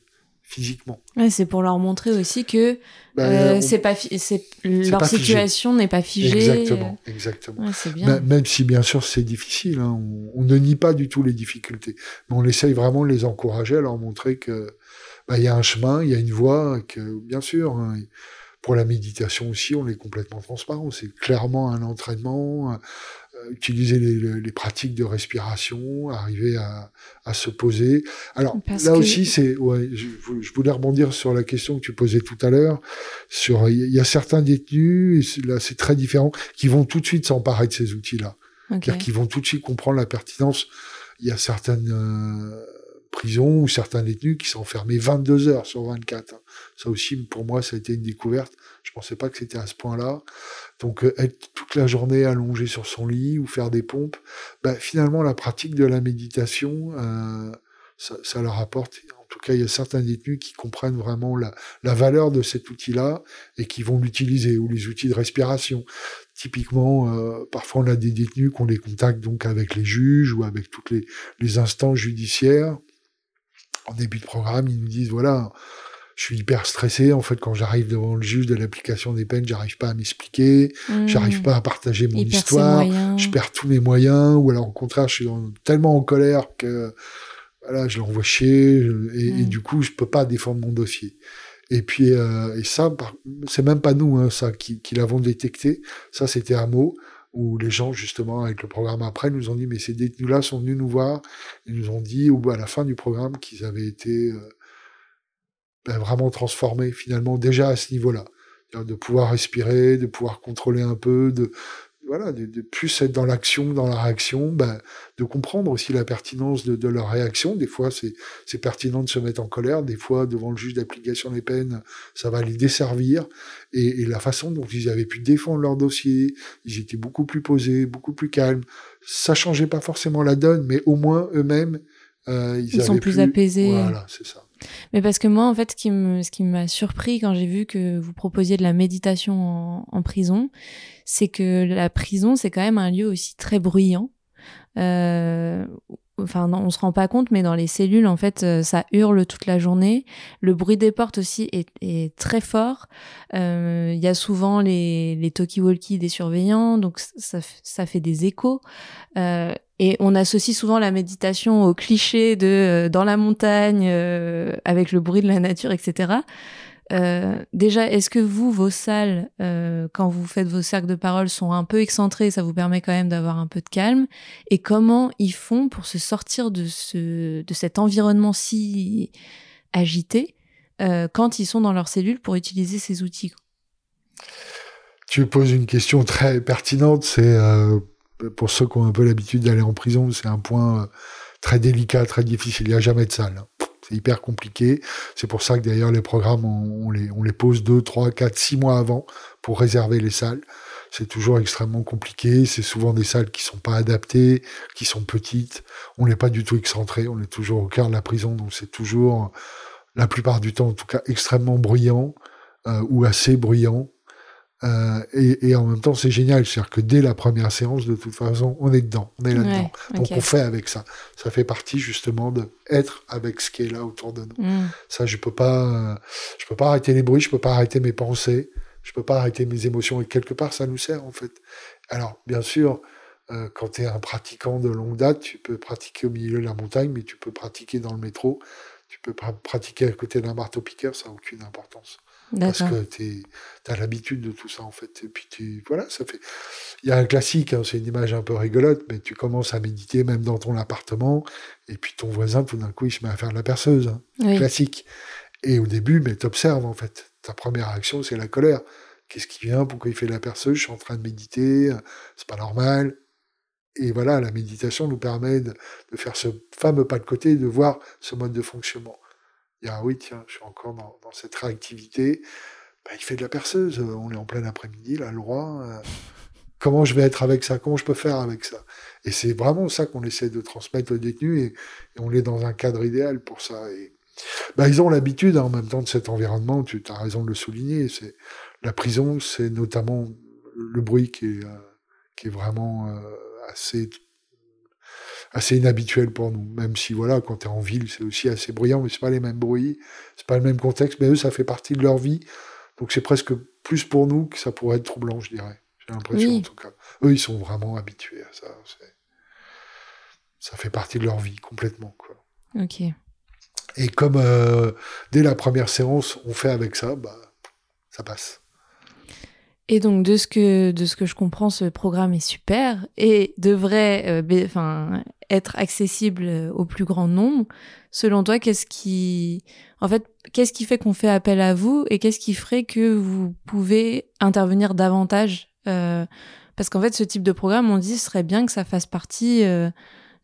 physiquement. Ouais, c'est pour leur montrer aussi que bah, euh, c'est pas c'est leur situation n'est pas figée. Exactement, exactement. Ouais, bien. Même si bien sûr c'est difficile, hein, on, on, ne nie pas du tout les difficultés, mais on essaye vraiment de les encourager, à leur montrer que bah, il y a un chemin, il y a une voie, que bien sûr. Hein, pour la méditation aussi, on est complètement transparent. C'est clairement un entraînement, euh, utiliser les, les, pratiques de respiration, arriver à, à se poser. Alors là aussi, c'est ouais, je, je, voulais rebondir sur la question que tu posais tout à l'heure. Sur il y a certains détenus, et là c'est très différent, qui vont tout de suite s'emparer de ces outils-là, okay. qui vont tout de suite comprendre la pertinence. Il y a certaines euh, prisons ou certains détenus qui sont enfermés 22 heures sur 24. Ça aussi, pour moi, ça a été une découverte. Je pensais pas que c'était à ce point-là. Donc euh, être toute la journée allongé sur son lit ou faire des pompes, bah, finalement la pratique de la méditation, euh, ça, leur apporte. En tout cas, il y a certains détenus qui comprennent vraiment la, valeur de cet outil-là et qui vont l'utiliser, ou les outils de respiration. Typiquement, euh, parfois on a des détenus qui ont des contacts donc avec les juges ou avec toutes les, les instances judiciaires. En début de programme, ils nous disent voilà, je suis hyper stressé en fait quand j'arrive devant le juge de l'application des peines j'arrive pas à m'expliquer mmh. j'arrive pas à partager mon histoire je perds tous mes moyens ou alors au contraire je suis tellement en colère que voilà je l'envoie chier et, mmh. et, du coup je peux pas défendre mon dossier et puis euh, et ça c'est même pas nous hein, ça qui, qui l'avons détecté ça c'était un mot où les gens justement avec le programme après nous ont dit mais ces détenus là sont venus nous voir ils nous ont dit ou à la fin du programme qu'ils avaient été euh, ben, vraiment transformé finalement déjà à ce niveau-là, de pouvoir respirer, de pouvoir contrôler un peu, de voilà, de, de plus être dans l'action, dans la réaction, ben, de comprendre aussi la pertinence de, de leur réaction. Des fois, c'est pertinent de se mettre en colère. Des fois, devant le juge d'application des peines, ça va les desservir. Et, et, la façon dont ils avaient pu défendre leur dossier, ils étaient beaucoup plus posés, beaucoup plus calmes. Ça changeait pas forcément la donne, mais au moins eux-mêmes, euh, ils, ils sont plus apaisés. Voilà, c'est ça. Mais parce que moi, en fait, ce qui m'a surpris quand j'ai vu que vous proposiez de la méditation en, en prison, c'est que la prison, c'est quand même un lieu aussi très bruyant. Euh, enfin non, on se rend pas compte, mais dans les cellules, en fait, euh, ça hurle toute la journée. Le bruit des portes aussi est, est très fort. Euh, il y a souvent les, les talkie-walkie des surveillants, donc ça, ça fait des échos. Euh, et on associe souvent la méditation au cliché de euh, dans la montagne, euh, avec le bruit de la nature, etc. Euh, déjà, est-ce que vous, vos salles, quand vous faites vos cercles de parole, sont un peu excentrés Ça vous permet quand même d'avoir un peu de calme? Et comment ils font pour se sortir de, ce, de cet environnement si agité quand ils sont dans leur cellule pour utiliser ces outils? Tu poses une question très pertinente. C'est pour ceux qui ont un peu l'habitude d'aller en prison, c'est un point euh, très délicat, très difficile. Il n'y a jamais de salle. C'est hyper compliqué. C'est pour ça que d'ailleurs les programmes, on, les, on les pose deux, trois, quatre, six mois avant pour réserver les salles. C'est toujours extrêmement compliqué. C'est souvent des salles qui sont pas adaptées, qui sont petites. On n'est pas du tout excentré. On est toujours au cœur de la prison, donc c'est toujours, la plupart du temps en tout cas, extrêmement bruyant euh, ou assez bruyant. Euh, et, et, en même temps, c'est génial. C'est-à-dire que dès la première séance, de toute façon, on est dedans, on est là-dedans. Ouais, okay. Donc on fait avec ça. Ça fait partie justement de être avec ce qui est là autour de nous. Mm. Ça, je peux pas, je peux pas arrêter les bruits, je peux pas arrêter mes pensées, je peux pas arrêter mes émotions. Et quelque part, ça nous sert en fait. Alors, bien sûr, Euh, quand tu es un pratiquant de longue date, tu peux pratiquer au milieu de la montagne, mais tu peux pratiquer dans le métro, tu peux pratiquer à côté d'un marteau-piqueur, ça n'a aucune importance. Parce que tu as l'habitude de tout ça, en fait. Et puis, voilà, ça fait. Il y a un classique, hein, c'est une image un peu rigolote, mais tu commences à méditer même dans ton appartement, et puis ton voisin, tout d'un coup, il se met à faire de la perceuse. Hein. Classique. Et au début, mais t'observes, en fait. Ta première réaction, c'est la colère. Qu'est-ce qui vient? Pourquoi il fait de la perceuse? Je suis en train de méditer, c'est pas normal. Et voilà, la méditation nous permet de, faire ce fameux pas de côté, de voir ce mode de fonctionnement. Il y a, oui, tiens, je suis encore dans, cette réactivité. Bah, il fait de la perceuse, on est en plein après-midi, là, le roi. Euh, comment je vais être avec ça Comment je peux faire avec ça? Et c'est vraiment ça qu'on essaie de transmettre aux détenus, et, on est dans un cadre idéal pour ça. Et, bah, ils ont l'habitude, hein, en même temps, de cet environnement, tu as raison de le souligner. C'est La prison, c'est notamment le bruit qui est, euh, qui est vraiment... Euh, assez assez inhabituel pour nous. Même si, voilà, quand tu es en ville, c'est aussi assez bruyant, mais c'est pas les mêmes bruits, c'est pas le même contexte, mais eux, ça fait partie de leur vie. Donc c'est presque plus pour nous que ça pourrait être troublant, je dirais. J'ai l'impression, en tout cas. Eux, ils sont vraiment habitués à ça. Ça fait partie de leur vie, complètement, quoi. Ok. Et comme euh, dès la première séance, on fait avec ça, bah, ça passe. Et donc de ce que de ce que je comprends, ce programme est super et devrait euh, enfin être accessible euh, au plus grand nombre. Selon toi, qu'est-ce qui en fait qu'est-ce qui fait qu'on fait appel à vous et qu'est-ce qui ferait que vous pouvez intervenir davantage euh, parce qu'en fait ce type de programme on dit ce serait bien que ça fasse partie euh,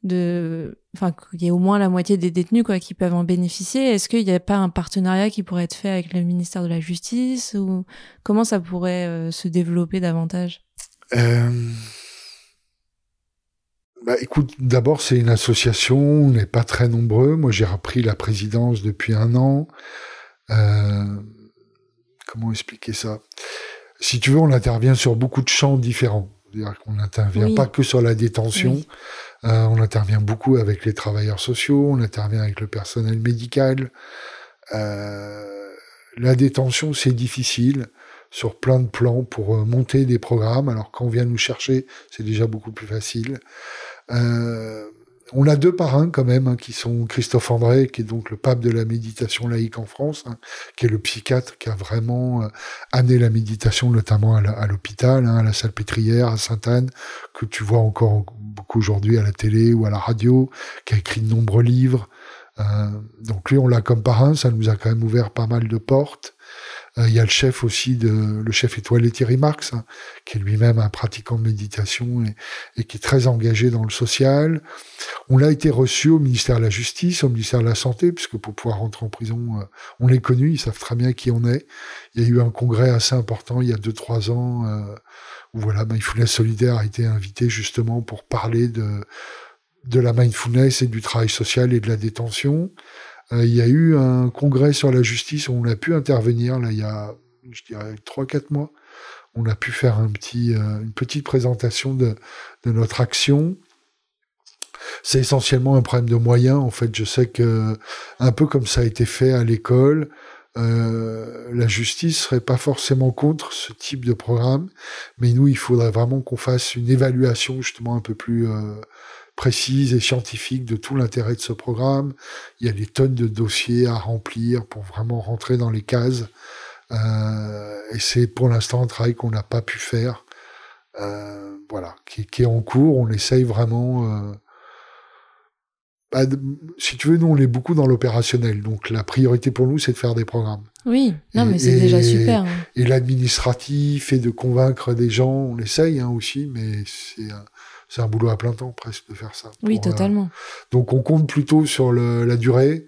de, enfin, qu'il y ait au moins la moitié des détenus quoi qui peuvent en bénéficier. Est-ce qu'il n'y a pas un partenariat qui pourrait être fait avec le ministère de la Justice ou comment ça pourrait euh, se développer davantage? Euh... Bah, écoute, d'abord c'est une association, on n'est pas très nombreux. Moi j'ai repris la présidence depuis un an. Euh... Comment expliquer ça? Si tu veux, on intervient sur beaucoup de champs différents. C'est-à-dire qu'on n'intervient pas que sur la détention. Euh, on intervient beaucoup avec les travailleurs sociaux, on intervient avec le personnel médical. Euh, la détention, c'est difficile sur plein de plans pour euh, monter des programmes. Alors quand on vient nous chercher, c'est déjà beaucoup plus facile. On a deux parrains quand même, hein, qui sont Christophe André, qui est donc le pape de la méditation laïque en France, hein, qui est le psychiatre qui a vraiment euh, amené la méditation, notamment à l'hôpital, hein, à la Salpêtrière, à Sainte-Anne, que tu vois encore beaucoup aujourd'hui à la télé ou à la radio, qui a écrit de nombreux livres. Euh, donc lui, on l'a comme parrain, ça nous a quand même ouvert pas mal de portes. Euh, il y a le chef aussi de le chef étoilé Thierry Marx, hein, qui est lui-même un pratiquant de méditation et, qui est très engagé dans le social. On a été reçu au ministère de la Justice, au ministère de la Santé, puisque pour pouvoir rentrer en prison, euh, on est connu, ils savent très bien qui on est. Il y a eu un congrès assez important il y a deux trois ans euh, où voilà, Mindfulness Solidaire a été invité justement pour parler de de la mindfulness et du travail social et de la détention. Euh, il y a eu un congrès sur la justice où on a pu intervenir, là, il y a, je dirais, 3-4 mois. On a pu faire euh, une petite présentation de, notre action. C'est essentiellement un problème de moyens. En fait, je sais que, un peu comme ça a été fait à l'école, euh, la justice serait pas forcément contre ce type de programme, mais nous, il faudrait vraiment qu'on fasse une évaluation justement un peu plus précise et scientifique de tout l'intérêt de ce programme. Il y a des tonnes de dossiers à remplir pour vraiment rentrer dans les cases. Euh, et c'est pour l'instant un travail qu'on n'a pas pu faire. Euh, voilà, qui, qui, est en cours. On essaye vraiment. Euh, bah, si tu veux, nous, on est beaucoup dans l'opérationnel. Donc, la priorité pour nous, c'est de faire des programmes. Oui, non, mais c'est déjà super. Hein. Et l'administratif et de convaincre des gens, on essaye hein, aussi, mais c'est c'est un boulot à plein temps presque de faire ça. Oui, euh, totalement. donc on compte plutôt sur le, la durée,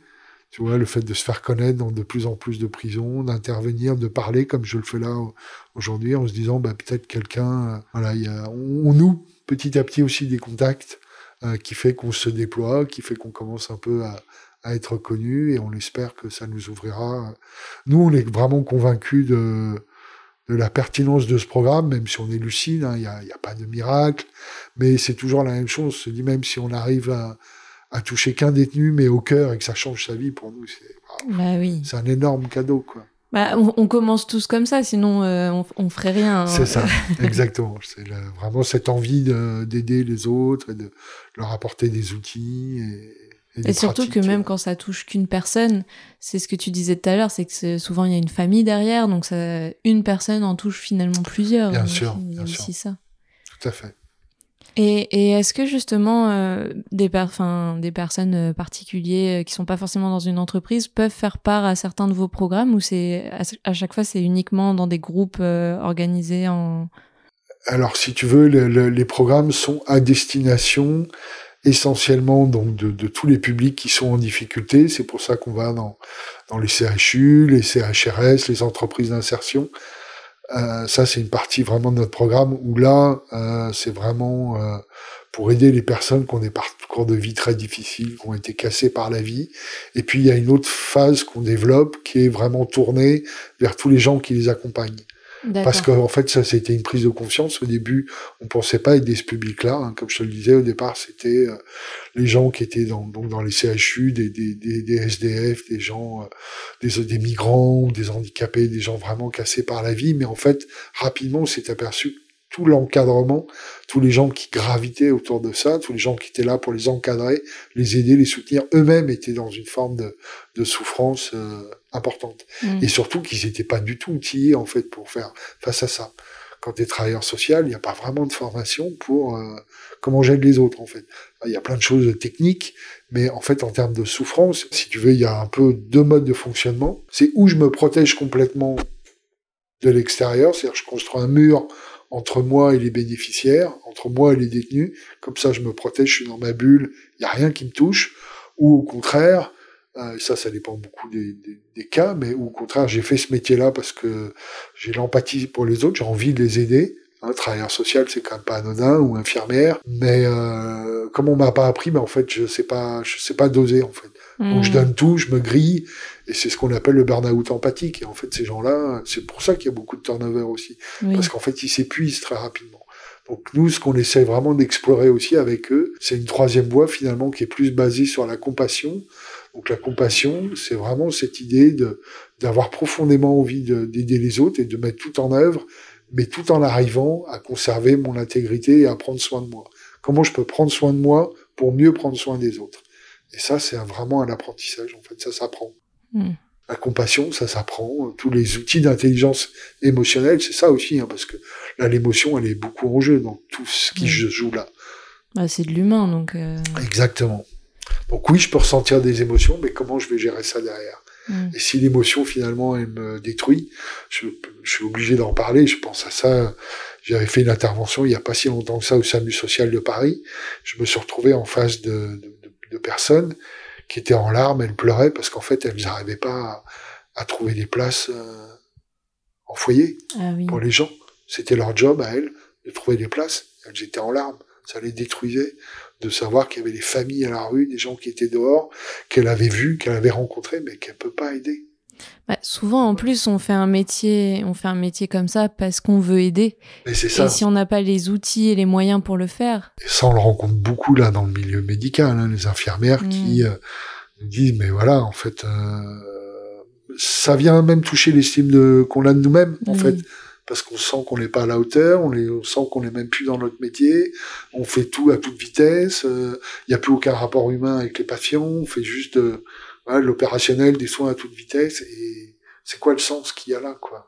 tu vois, le fait de se faire connaître dans de plus en plus de prisons, d'intervenir, de parler comme je le fais là aujourd'hui, en se disant bah peut-être quelqu'un, euh, voilà, y a, on, noue petit à petit aussi des contacts euh, qui fait qu'on se déploie, qui fait qu'on commence un peu à, à être connu et on espère que ça nous ouvrira. Nous, on est vraiment convaincus de de la pertinence de ce programme, même si on est lucide, il hein, n'y a, a, pas de miracle, mais c'est toujours la même chose. On se dit même si on arrive à, à toucher qu'un détenu, mais au cœur et que ça change sa vie, pour nous, c'est bah oui. un énorme cadeau. Quoi. Bah, on, commence tous comme ça, sinon on, on ferait rien. Hein. C'est ça, exactement. C'est vraiment cette envie d'aider les autres, et de leur apporter des outils. Et, et, surtout que même quand ça touche qu'une personne, c'est ce que tu disais tout à l'heure, c'est que souvent il y a une famille derrière, donc ça, une personne en touche finalement plusieurs. Bien sûr, a aussi ça. Tout à fait. Et, est-ce que justement euh, des, personnes euh, particulières euh, qui sont pas forcément dans une entreprise peuvent faire part à certains de vos programmes ou c'est à, chaque fois c'est uniquement dans des groupes organisés en Alors si tu veux, les programmes sont à destination essentiellement donc de, de, tous les publics qui sont en difficulté. C'est pour ça qu'on va dans, dans les CHU, les CHRS, les entreprises d'insertion. Euh, ça, c'est une partie vraiment de notre programme où là, euh, c'est vraiment euh, pour aider les personnes qui ont des parcours de vie très difficiles, qui ont été cassées par la vie. Et puis, il y a une autre phase qu'on développe qui est vraiment tournée vers tous les gens qui les accompagnent. Parce qu'en en fait, ça, c'était une prise de confiance. Au début, on pensait pas aider ce public-là. Hein. Comme je te le disais, au départ, c'était euh, les gens qui étaient dans, donc dans les CHU, des, des, des, des SDF, des gens, euh, des, des migrants, des handicapés, des gens vraiment cassés par la vie. Mais en fait, rapidement, on s'est aperçu tout l'encadrement, tous les gens qui gravitaient autour de ça, tous les gens qui étaient là pour les encadrer, les aider, les soutenir, eux-mêmes étaient dans une forme de, de souffrance euh, importante. Mm. Et surtout qu'ils n'étaient pas du tout outillés en fait pour faire face à ça. Quand tu es travailleur social, il n'y a pas vraiment de formation pour euh, comment j'aide les autres en fait. Il y a plein de choses techniques, mais en fait en termes de souffrance, si tu veux, il y a un peu deux modes de fonctionnement. C'est où je me protège complètement de l'extérieur, c'est-à-dire je construis un mur entre moi et les bénéficiaires, entre moi et les détenus. Comme ça, je me protège, je suis dans ma bulle, il n'y a rien qui me touche. Ou au contraire, euh, ça, ça dépend beaucoup des, des, cas, mais au contraire, j'ai fait ce métier-là parce que j'ai l'empathie pour les autres, j'ai envie de les aider. Un travailleur social, c'est quand même pas anodin ou infirmière, mais euh, comme on m'a pas appris, mais en fait, je sais pas, je sais pas doser en fait. Donc je mmh. donne tout, je me grille, et c'est ce qu'on appelle le burn-out empathique. Et en fait, ces gens-là, c'est pour ça qu'il y a beaucoup de turnover aussi. Parce qu'en fait, ils s'épuisent très rapidement. Donc nous, ce qu'on essaie vraiment d'explorer aussi avec eux, c'est une troisième voie finalement qui est plus basée sur la compassion. Donc la compassion, c'est vraiment cette idée d'avoir profondément envie d'aider les autres et de mettre tout en œuvre, mais tout en arrivant à conserver mon intégrité et à prendre soin de moi. Comment je peux prendre soin de moi pour mieux prendre soin des autres? Et ça, c'est vraiment un apprentissage. En fait, ça s'apprend. Hmm. La compassion, ça s'apprend. Tous les outils d'intelligence émotionnelle, c'est ça aussi, hein, parce que là, l'émotion, elle est beaucoup en jeu dans tout ce qui se joue là. Bah, c'est de l'humain, donc. Euh. Exactement. Donc oui, je peux ressentir des émotions, mais comment je vais gérer ça derrière? Hmm. Et si l'émotion, finalement, elle me détruit, je, suis obligé d'en parler. Je pense à ça. J'avais fait une intervention il n'y a pas si longtemps que ça au SAMU social de Paris. Je me suis retrouvé en face de, de personnes qui étaient en larmes, elles pleuraient parce qu'en fait, elles n'arrivaient pas à, trouver des places euh, en foyer ah pour les gens. C'était leur job à elles de trouver des places. Elles étaient en larmes. Ça les détruisait de savoir qu'il y avait des familles à la rue, des gens qui étaient dehors, qu'elle avait vus, qu'elle avait rencontrés, mais qu'elle peut pas aider. Bah, souvent, en plus, on fait un métier, on fait un métier comme ça parce qu'on veut aider. C'est ça. Et si on n'a pas les outils et les moyens pour le faire. Et ça, on le rencontre beaucoup là dans le milieu médical, hein, les infirmières mm. qui euh, disent, mais voilà, en fait, euh, ça vient même toucher l'estime de qu'on a de nous-mêmes, en fait, parce qu'on sent qu'on n'est pas à la hauteur, on, on sent qu'on n'est même plus dans notre métier, on fait tout à toute vitesse, euh, il n'y a plus aucun rapport humain avec les patients, on fait juste l'opérationnel, des soins à toute vitesse, et c'est quoi le sens qu'il y a là, quoi?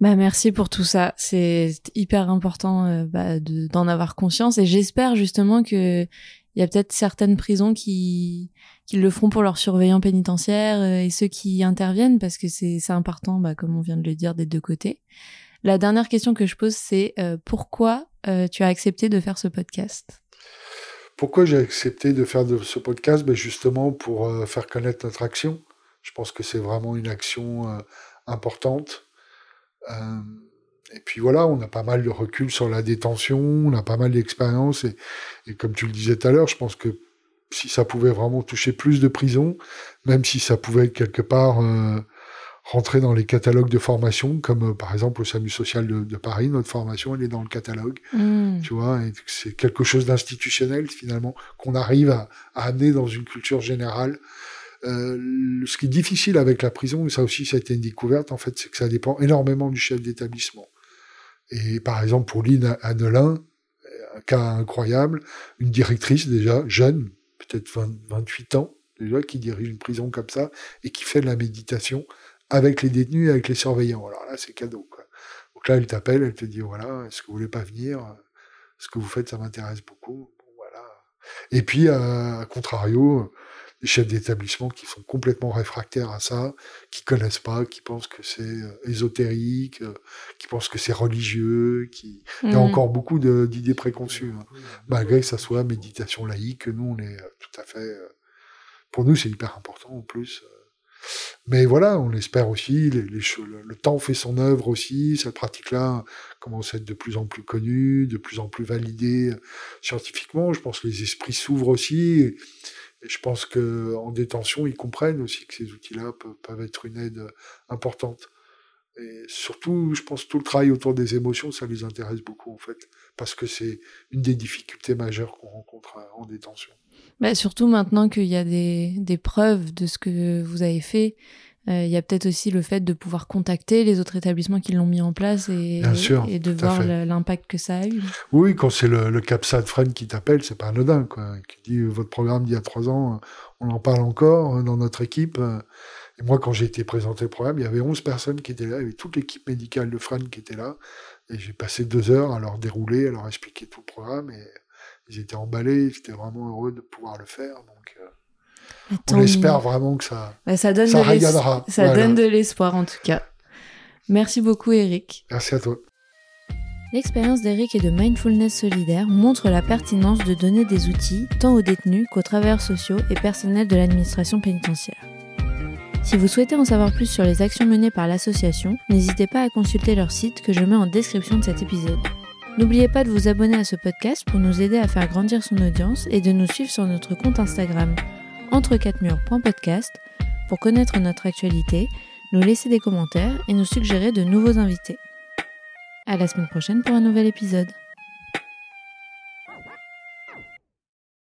Bah merci pour tout ça. C'est hyper important euh, bah, d'en avoir conscience et j'espère justement que il y a peut-être certaines prisons qui qui le font pour leurs surveillants pénitentiaires euh, et ceux qui interviennent parce que c'est important, bah, comme on vient de le dire, des deux côtés. La dernière question que je pose, c'est euh, pourquoi tu as accepté de faire ce podcast? Pourquoi j'ai accepté de faire de ce podcast? Ben Justement pour euh, faire connaître notre action. Je pense que c'est vraiment une action euh, importante. Euh, et puis voilà, on a pas mal de recul sur la détention, on a pas mal d'expérience. Et, comme tu le disais tout à l'heure, je pense que si ça pouvait vraiment toucher plus de prisons, même si ça pouvait quelque part rentrer dans les catalogues de formation, comme euh, par exemple au SAMU social de, Paris, notre formation, elle est dans le catalogue. Mm. Tu vois, c'est quelque chose d'institutionnel finalement qu'on arrive à, amener dans une culture générale Euh, ce qui est difficile avec la prison, et ça aussi, ça a été une découverte, en fait, c'est que ça dépend énormément du chef d'établissement. Et par exemple, pour Lynn Annelin, un cas incroyable, une directrice déjà, jeune, peut-être 28 ans, déjà, qui dirige une prison comme ça, et qui fait de la méditation avec les détenus et avec les surveillants. Alors là, c'est cadeau. Donc là, elle t'appelle, elle te dit, voilà, est-ce que vous voulez pas venir? Ce que vous faites, ça m'intéresse beaucoup. voilà. Et puis, à contrario, des chefs d'établissement qui sont complètement réfractaires à ça, qui connaissent pas, qui pensent que c'est euh, ésotérique, euh, qui pensent que c'est religieux, qui il y a mmh. encore beaucoup d'idées préconçues, hein. malgré que ça soit méditation laïque. Nous, on est euh, tout à fait, pour nous, c'est hyper important en plus. Mais voilà, on espère aussi, les, le, temps fait son œuvre aussi, cette pratique-là commence à être de plus en plus connue, de plus en plus validée scientifiquement. Je pense que les esprits s'ouvrent aussi. Et je pense qu'en détention, ils comprennent aussi que ces outils-là peuvent, être une aide importante. Et surtout, je pense tout le travail autour des émotions, ça les intéresse beaucoup en fait, parce que c'est une des difficultés majeures qu'on rencontre en détention. Bah, surtout maintenant qu'il y a des, preuves de ce que vous avez fait, euh, il y a peut-être aussi le fait de pouvoir contacter les autres établissements qui l'ont mis en place et, et de voir l'impact que ça a eu. Oui, quand c'est le, le CAPSAT Friend qui t'appelle, c'est pas anodin, quoi. Qui dit euh, votre programme d'il y a trois ans, on en parle encore euh, dans notre équipe. Et moi, quand j'ai été présenté le programme, il y avait 11 personnes qui étaient là, il y avait toute l'équipe médicale de Friend qui était là. Et j'ai passé deux heures à leur dérouler, à leur expliquer tout le programme. Et ils étaient emballés, ils étaient vraiment heureux de pouvoir le faire. Donc, on espère vraiment que ça, ça, donne ça de Ça donne de l'espoir en tout cas. Merci beaucoup Eric. Merci à toi. L'expérience d'Eric et de Mindfulness Solidaire montre la pertinence de donner des outils tant aux détenus qu'aux travailleurs sociaux et personnels de l'administration pénitentiaire. Si vous souhaitez en savoir plus sur les actions menées par l'association, n'hésitez pas à consulter leur site que je mets en description de cet épisode. N'oubliez pas de vous abonner à ce podcast pour nous aider à faire grandir son audience et de nous suivre sur notre compte Instagram entre 4 murs.podcast pour connaître notre actualité, nous laisser des commentaires et nous suggérer de nouveaux invités. À la semaine prochaine pour un nouvel épisode.